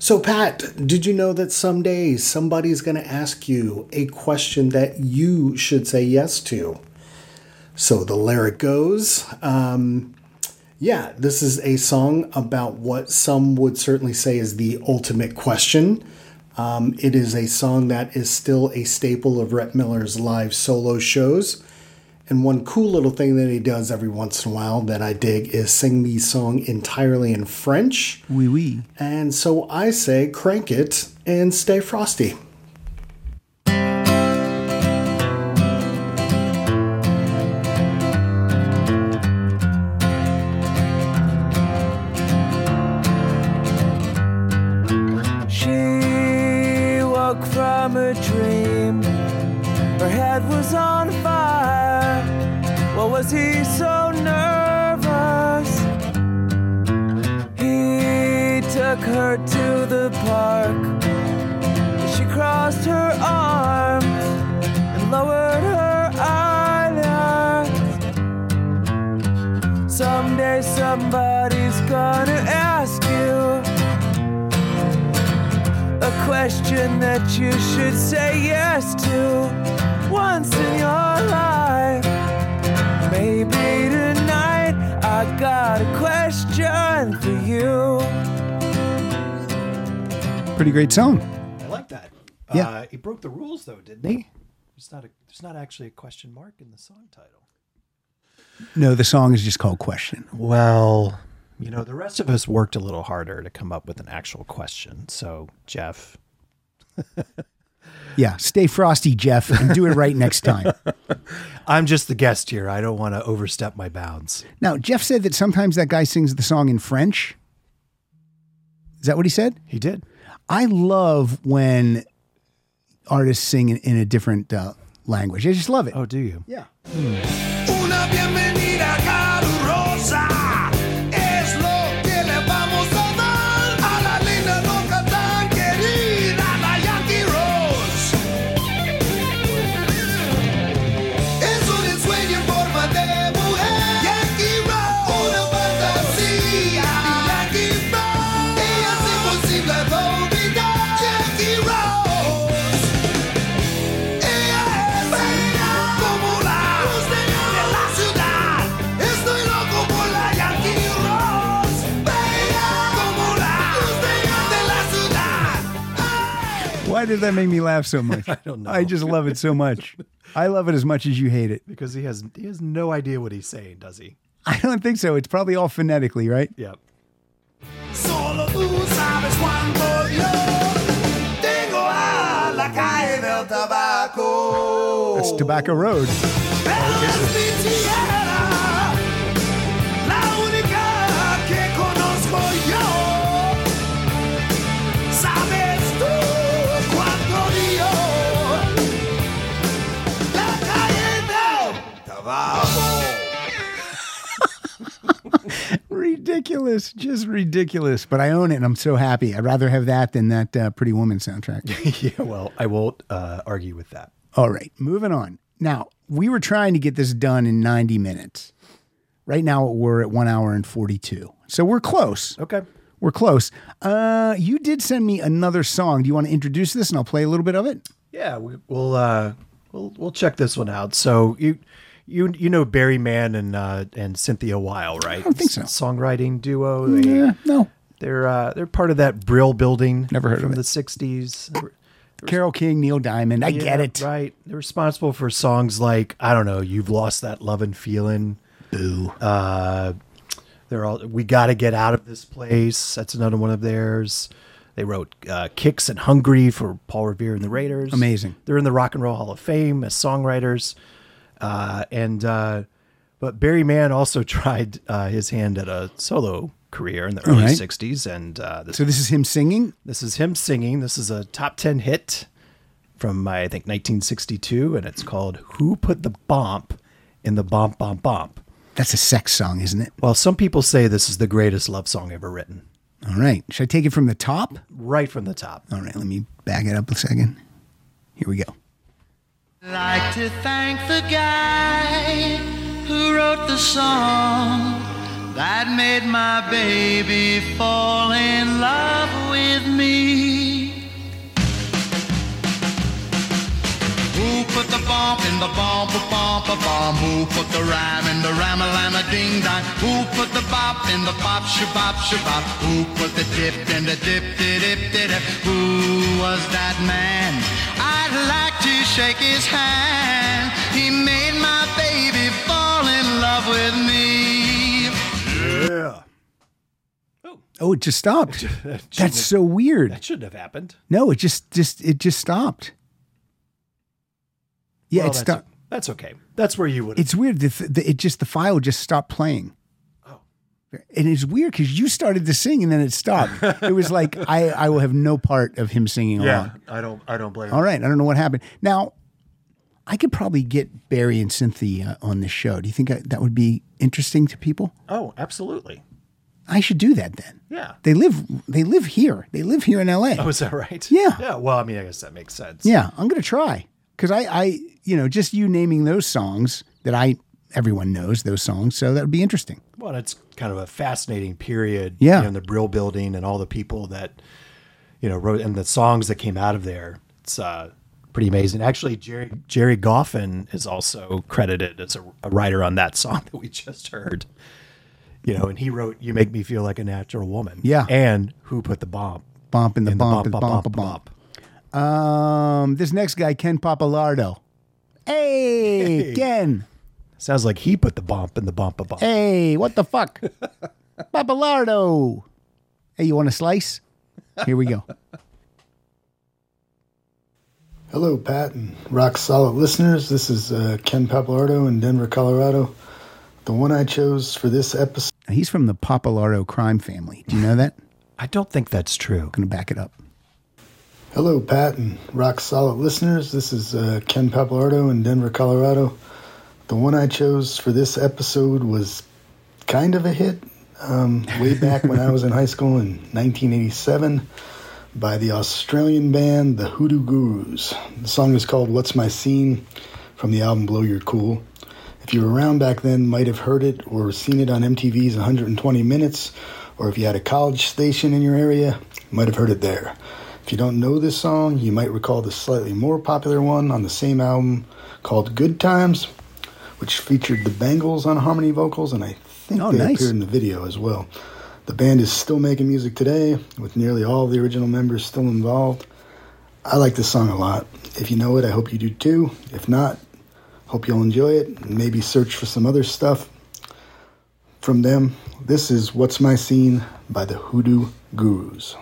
So, Pat, did you know that someday somebody's going to ask you a question that you should say yes to? So the lyric goes, um, yeah, this is a song about what some would certainly say is the ultimate question. Um, it is a song that is still a staple of Rhett Miller's live solo shows. And one cool little thing that he does every once in a while that I dig is sing the song entirely in French. Oui, oui. And so I say, crank it and stay frosty. Question that you should say yes to once in your life. Maybe tonight I got a question for you. Pretty great song. I like that. Yeah. Uh, he broke the rules though, didn't he? There's not a there's not actually a question mark in the song title. No, the song is just called Question. Well, you know, the rest of us worked a little harder to come up with an actual question. So, Jeff, Yeah, stay frosty, Jeff, and do it right next time. I'm just the guest here. I don't want to overstep my bounds. Now, Jeff said that sometimes that guy sings the song in French. Is that what he said? He did. I love when artists sing in, in a different uh, language. I just love it. Oh, do you? Yeah. Una Why does that make me laugh so much? I don't know. I just love it so much. I love it as much as you hate it. Because he has he has no idea what he's saying, does he? I don't think so. It's probably all phonetically, right? Yep. Solo tú sabes cuánto yo tengo a la calle del tabaco. That's Tobacco Road. Ridiculous, just ridiculous. But I own it, and I'm so happy. I'd rather have that than that uh, Pretty Woman soundtrack. yeah, well, I won't uh, argue with that. All right, moving on. Now we were trying to get this done in 90 minutes. Right now we're at one hour and 42, so we're close. Okay, we're close. Uh, you did send me another song. Do you want to introduce this, and I'll play a little bit of it? Yeah, we, we'll uh, we'll we'll check this one out. So you you you know Barry Mann and uh, and Cynthia Weil, right? I don't think so. Songwriting duo. Yeah, no. They're uh, they're part of that Brill building. Never heard of from it. the '60s. They Carole King, Neil Diamond. I Yeah, get it. Right. They're responsible for songs like I don't know, "You've Lost That Love and Feeling." Boo. Uh, they're all "We Got to Get Out of This Place." That's another one of theirs. They wrote uh, "Kicks" and "Hungry" for Paul Revere and the Raiders. Amazing. They're in the Rock and Roll Hall of Fame as songwriters. Uh, and uh, but Barry Mann also tried uh, his hand at a solo career in the early right. '60s, and uh, this So this is him singing. this is him singing. This is a top 10 hit from, I think, 1962, and it's called Who Put the Bomp in the Bomp Bomp Bomp? That's a sex song, isn't it? Well, some people say this is the greatest love song ever written. All right. Should I take it from the top? Right from the top. All right. Let me back it up a second. Here we go. Like to thank the guy who wrote the song that made my baby fall in love with me. Put the bump in the bump a bump a bomb? Who put the rhyme in the rhyme a lime a ding dong? Who put the bop in the bop shabop shabop? Who put the dip in the dip dip dip dip? Who was that man? I'd like to shake his hand. He made my baby fall in love with me. Yeah. Oh, oh it just stopped. shouldn't That's have- so weird. That shouldn't have happened. No, it just just it just stopped. Yeah, Well, it that's, stopped. That's okay. That's where you would. It's weird. The, the, it just the file just stopped playing. Oh, and it's weird because you started to sing and then it stopped. it was like I I will have no part of him singing along. Yeah, I don't. I don't blame. All right, I don't know what happened. Now, I could probably get Barry and Cynthia on the show. Do you think I, that would be interesting to people? Oh, absolutely. I should do that then. Yeah. They live they live here. They live here in LA. Oh, is that right? Yeah. Yeah. Well, I mean, I guess that makes sense. Yeah, I'm gonna try because I, I, you know, just you naming those songs that I, everyone knows those songs, so that would be interesting. Well, it's kind of a fascinating period. Yeah. You know, in the Brill Building and all the people that, you know, wrote and the songs that came out of there. It's uh, pretty amazing. Actually, Gerry Gerry Goffin is also credited as a, a writer on that song that we just heard. You know, and he wrote "You Make Me Feel Like a Natural Woman." Yeah. And who put the bomb? Bump in the In the bump, bump, and bump, bump, bump, bump. Um, this next guy, Ken Papalardo. Hey, Hey. Ken. Sounds like he put the bump in the bump a bump. Hey, what the fuck? Papalardo. Hey, you want a slice? Here we go. Hello, Pat and Rock Solid listeners. This is uh, Ken Papalardo in Denver, Colorado. The one I chose for this episode. He's from the Papalardo crime family. Do you know that? I don't think that's true. I'm Going to back it up. Hello, Pat and Rock Solid listeners. This is uh, Ken Papalardo in Denver, Colorado. The one I chose for this episode was kind of a hit um, way back when I was in high school in 1987 by the Australian band The Hoodoo Gurus. The song is called What's My Scene from the album Blow Your Cool. If you were around back then, might have heard it or seen it on MTV's 120 Minutes, or if you had a college station in your area, might have heard it there. If you don't know this song, you might recall the slightly more popular one on the same album called Good Times, which featured the Bangles on harmony vocals, and I think Oh, they nice. appeared in the video as well. The band is still making music today, with nearly all the original members still involved. I like this song a lot. If you know it, I hope you do too. If not, hope you'll enjoy it and maybe search for some other stuff from them. This is What's My Scene by the Hoodoo Gurus.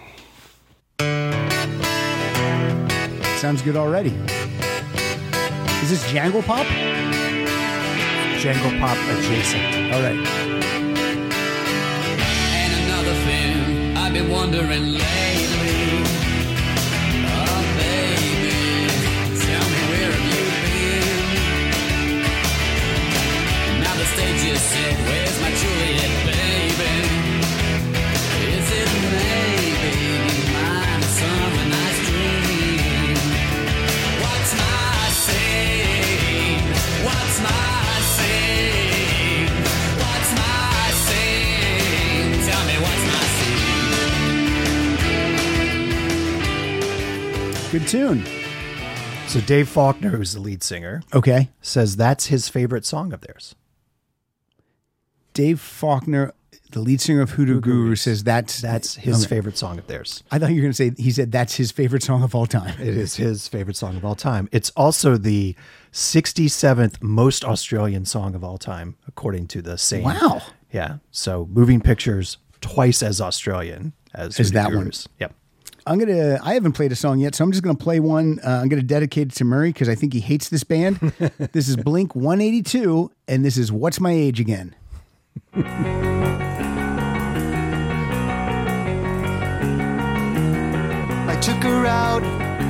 Sounds good already. Is this Jangle Pop? Jangle Pop adjacent. All right. And another thing I've been wondering lately. Oh, baby, tell me where have you been? Now the stage is set. Where's my Juliet, Good tune. So Dave Faulkner, who's the lead singer, Okay. says that's his favorite song of theirs. Dave Faulkner, The lead singer of Hoodoo Guru says that's That's his Okay. favorite song of theirs. I thought you were going to say he said that's his favorite song of all time. It is his favorite song of all time. It's also the 67th most Australian song of all time, according to the same. Wow. Yeah. So moving pictures twice as Australian as As Hoodoo that one. Gurus. Yep. I'm gonna. I haven't played a song yet, so I'm just gonna play one. Uh, I'm gonna dedicate it to Murray because I think he hates this band. this is Blink 182, and this is "What's My Age Again." I took her out.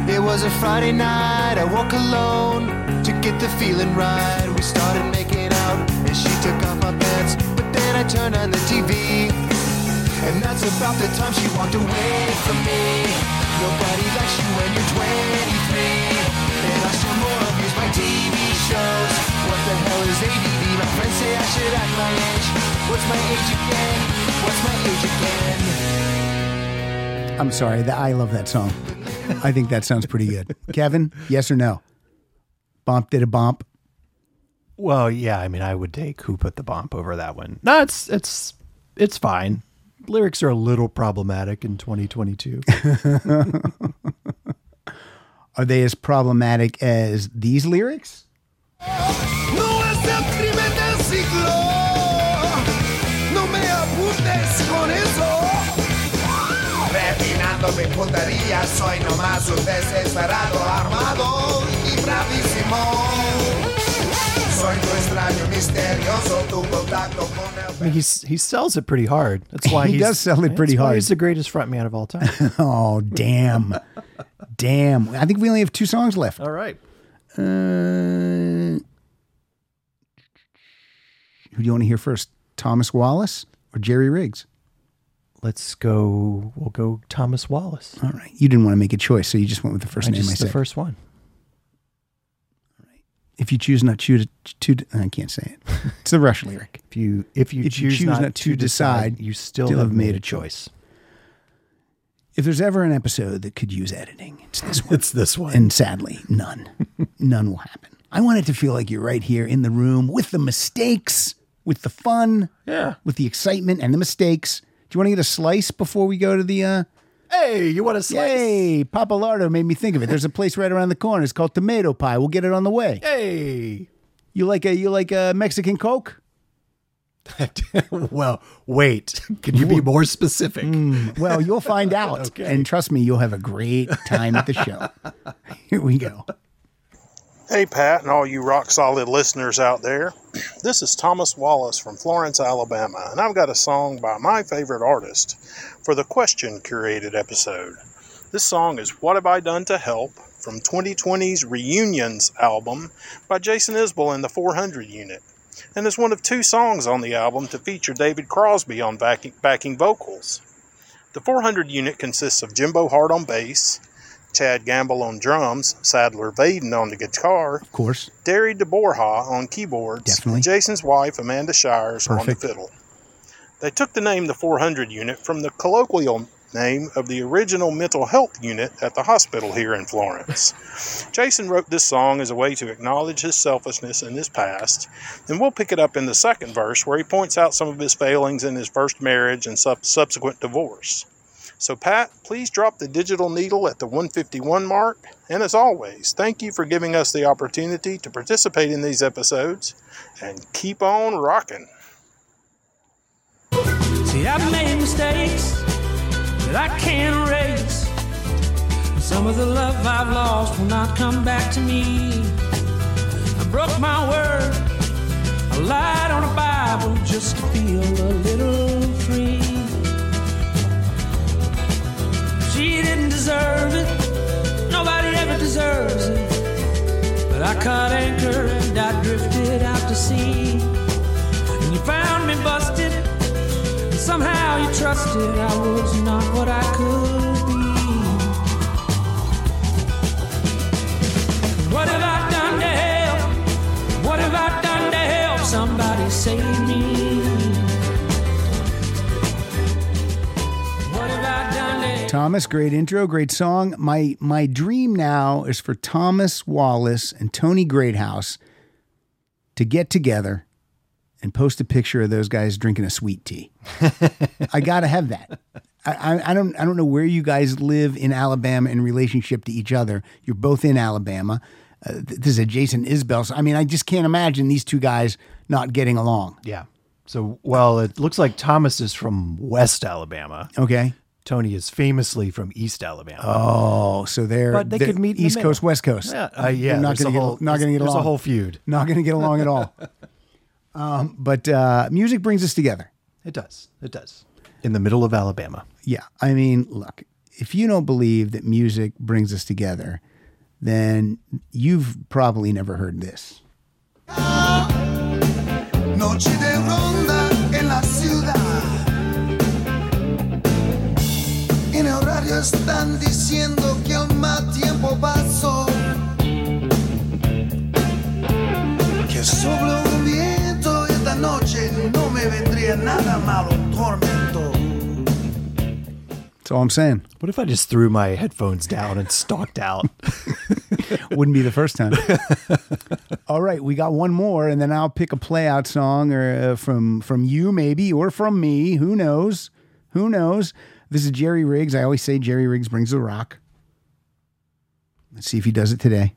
It was a Friday night. I woke alone to get the feeling right. We started making out, and she took off my pants. But then I turned on the TV, and that's about the time she walked away from me. Nobody likes you when you're 23, and I still more abuse my TV shows. What the hell is ADD? My friends say I should act my age. What's my age again? What's my age again? I'm sorry. I love that song. I think that sounds pretty good. Kevin, yes or no? Bump did a bump. Well, yeah. I mean, I would take "Who Put the Bomb" over that one. No, it's it's it's fine. Lyrics are a little problematic in 2022. Are they as problematic as these lyrics? No es el crimen del siglo. No me apuntes con eso. Refinando mi puntería, soy nomás un desesperado armado y bravísimo. I mean, he's he sells it pretty hard. That's why He does sell it pretty hard. He's the greatest frontman of all time. oh, damn. damn. I think we only have two songs left. all right. Uh, who do you want to hear first? Thomas Wallace or Jerry Riggs? Let's go. We'll go Thomas Wallace. All right. You didn't want to make a choice, so you just went with the first I name just- I the first one. If you choose not to, to, I can't say it. It's the Rush lyric. If you if you, choose, not, to decide, you still, have made a choice. If there's ever an episode that could use editing, it's this one. It's this one. And sadly, none. none will happen. I want it to feel like you're right here in the room with the mistakes, with the fun, Yeah. with the excitement and the mistakes. Do you want to get a slice before we go to the uh Hey, you want a slice? Hey, Papa Lardo made me think of it. There's a place right around the corner. It's called Tomato Pie. We'll get it on the way. Hey. You like a you like a Mexican Coke? well, wait. Can you be more specific? Hmm, well, you'll find out. Okay. And trust me, you'll have a great time at the show. Here we go. Hey, Pat, and all you rock solid listeners out there. This is Thomas Wallace from Florence, Alabama, and I've got a song by my favorite artist for the question curated episode. This song is What Have I Done to Help from 2020's Reunions album by Jason Isbell and the 400 Unit, and is one of two songs on the album to feature David Crosby on backing, backing vocals. The 400 unit consists of Jimbo Hart on bass, Chad Gamble on drums, Sadler Vaden on the guitar, Of course. Derry deBorja on keyboards, Definitely. and Jason's wife Amanda Shires Perfect. on the fiddle. They took the name the 400 unit from the colloquial name of the original mental health unit at the hospital here in Florence. Jason wrote this song as a way to acknowledge his selfishness in his past, and we'll pick it up in the second verse where he points out some of his failings in his first marriage and sub- subsequent divorce. So, Pat, please drop the digital needle at the 151 mark. And as always, thank you for giving us the opportunity to participate in these episodes and keep on rocking. See, I've made mistakes that I can't erase. Some of the love I've lost will not come back to me. I broke my word. I lied on a Bible just to feel a little free. She didn't deserve it. Nobody ever deserves it. But I caught anchor and I drifted out to sea. And you found me busted. Somehow you trusted I was not what I could be. What have I done to help? What have I done to help somebody save me? Thomas, great intro, great song. My my dream now is for Thomas Wallace and Tony Greathouse to get together and post a picture of those guys drinking a sweet tea. I gotta have that. I, I, I don't I don't know where you guys live in Alabama in relationship to each other. You're both in Alabama. Uh, this is a Jason Isbell. So, I mean, I just can't imagine these two guys not getting along. Yeah. So, well, it looks like Thomas is from West Alabama. Okay. Tony is famously from East Alabama. Oh, so they're, But they they're could meet East. Coast, West Coast. Yeah, uh, yeah, They're not going to get not going to get there's a whole feud. Not going to get along at all. Um, but uh, music brings us together. It does. It does. In the middle of Alabama. Yeah. I mean, look, if you don't believe that music brings us together, then you've probably never heard this. Noche de ronda en la ciudad. En el radio están diciendo que el mal tiempo pasó. Que sopló un viento y esta noche no me vendría nada malo tormento. That's all I'm saying. What if I just threw my headphones down and stalked out? Wouldn't be the first time. all right, we got one more, and then I'll pick a play out song or uh, from from you maybe or from me. Who knows? Who knows? This is Jerry Riggs. I always say Jerry Riggs brings the rock. Let's see if he does it today.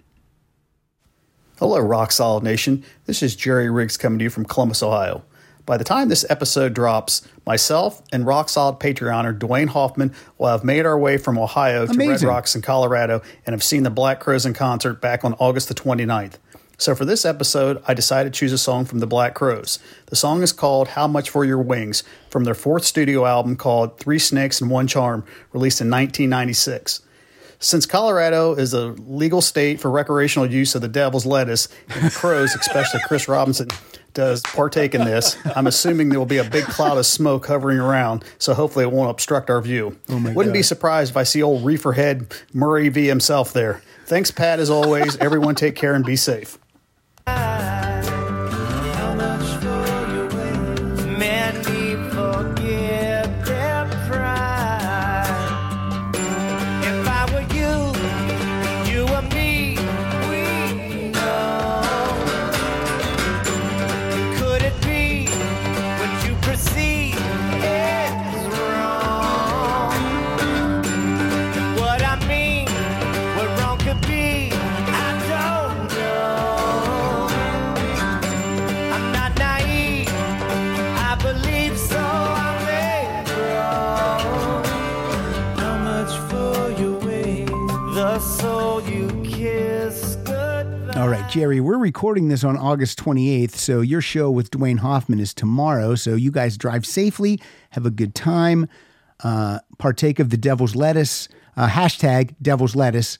Hello, Rock Solid Nation. This is Jerry Riggs coming to you from Columbus, Ohio. By the time this episode drops, myself and Rock Solid Patreoner Dwayne Hoffman will have made our way from Ohio to Red Rocks in Colorado and have seen the Black Crowes in concert back on August the 29th. So for this episode, I decided to choose a song from the Black Crowes. The song is called How Much for Your Wings from their fourth studio album called Three Snakes and One Charm, released in 1996. Since Colorado is a legal state for recreational use of the devil's lettuce, and the crows, especially Chris Robinson, does partake in this, I'm assuming there will be a big cloud of smoke hovering around, so hopefully it won't obstruct our view. Oh Wouldn't be surprised if I see old reefer head Murray V himself there. Thanks, Pat, as always. Everyone take care and be safe. Jerry, we're recording this on August 28th, so your show with Dwayne Hoffman is tomorrow. So you guys drive safely, have a good time, uh, partake of the devil's lettuce, uh, hashtag devil's lettuce.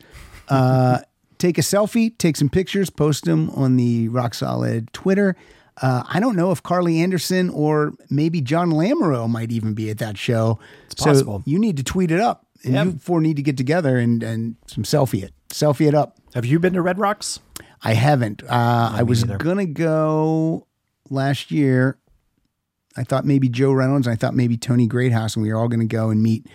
Uh, take a selfie, take some pictures, post them on the Rock Solid Twitter. Uh, I don't know if Carly Anderson or maybe John Lamoureux might even be at that show. It's possible. you need to tweet it up, and Yep. you four need to get together and and some selfie it, selfie it up. Have you been to Red Rocks? I haven't. Uh, I was neither. gonna go last year. I thought maybe Joe Reynolds. I thought maybe Tony Greathouse, and we were all gonna go and meet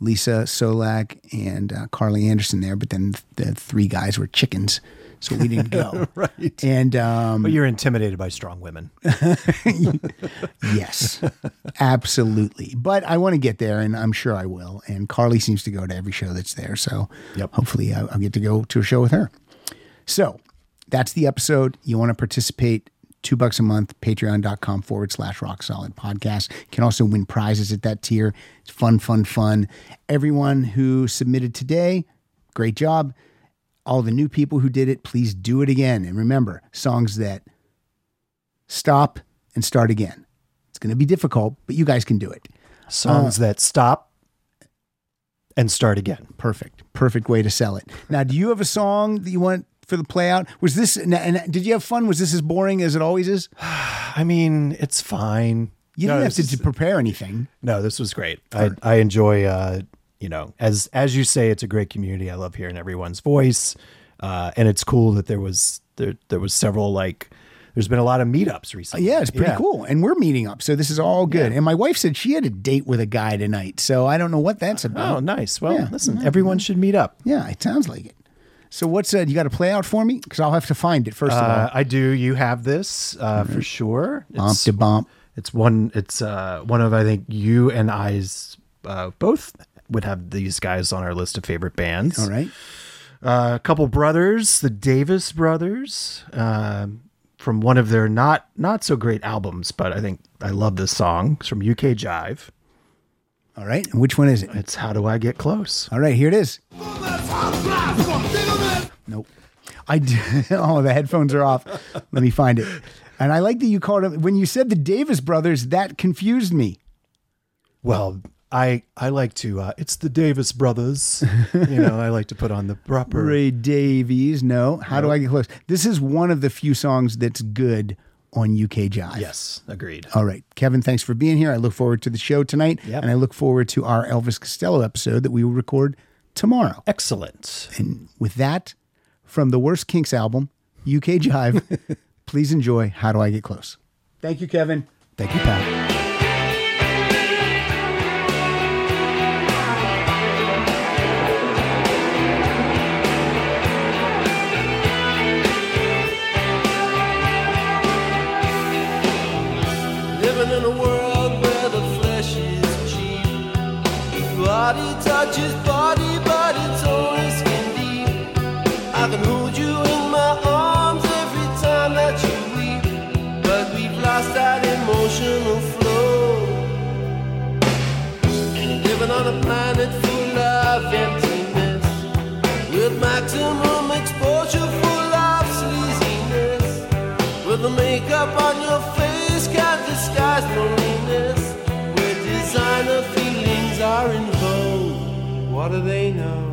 Lisa Solak and uh, Carly Anderson there. But then the three guys were chickens, so we didn't go. right. And um, But you're intimidated by strong women. yes, absolutely. But I want to get there, and I'm sure I will. And Carly seems to go to every show that's there, so hopefully I'll, I'll get to go to a show with her. So that's the episode. You want to participate? Two bucks a month, patreon.com forward slash rock solid podcast. You can also win prizes at that tier. It's fun, fun, fun. Everyone who submitted today, great job. All the new people who did it, please do it again. And remember, songs that stop and start again. It's going to be difficult, but you guys can do it. Songs Uh, that stop and start again. Perfect. Perfect way to sell it. Now, do you have a song that you want for the play out? Was this, and, and did you have fun? Was this as boring as it always is? I mean, it's fine. You No, didn't have to, is- prepare anything. No, this was great. I, I enjoy, uh, you know, as as you say, it's a great community. I love hearing everyone's voice, uh, and it's cool that there was there there was several like there's been a lot of meetups recently. Yeah, it's pretty cool. And we're meeting up. So this is all good. And my wife said she had a date with a guy tonight. So I don't know what that's about. Oh, nice. Well, Yeah. listen, everyone should meet up. Yeah, it sounds like it. So what's uh, you got to play out for me? Because I'll have to find it first of Uh, all. I do. You have this uh, for sure. Bump to bump. It's one. It's uh, one of I think you and I's uh, both would have these guys on our list of favorite bands. All right. Uh, a couple brothers, the Davis brothers, um, from one of their not not so great albums, but I think I love this song. It's from UK Jive. All right. And which one is it? It's How Do I Get Close? All right, here it is. Nope. I d- oh the headphones are off. Let me find it. And I like that you called them when you said the Davis brothers. That confused me. Well, I I like to. Uh, it's the Davis brothers. you know, I like to put on the proper. Ray Davies. No. How do I get close? This is one of the few songs that's good on UK Jive. Yes, agreed. All right. Kevin, thanks for being here. I look forward to the show tonight. Yep. And I look forward to our Elvis Costello episode that we will record tomorrow. Excellent. And with that, from the Worst Kinks album, UK Jive, please enjoy How Do I Get Close? Thank you, Kevin. Thank you, Pat. Do they know?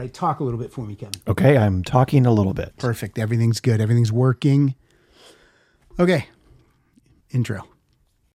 Right, talk a little bit for me, Kevin. Okay, I'm talking a little bit. Perfect. Everything's good. Everything's working. Okay. Intro.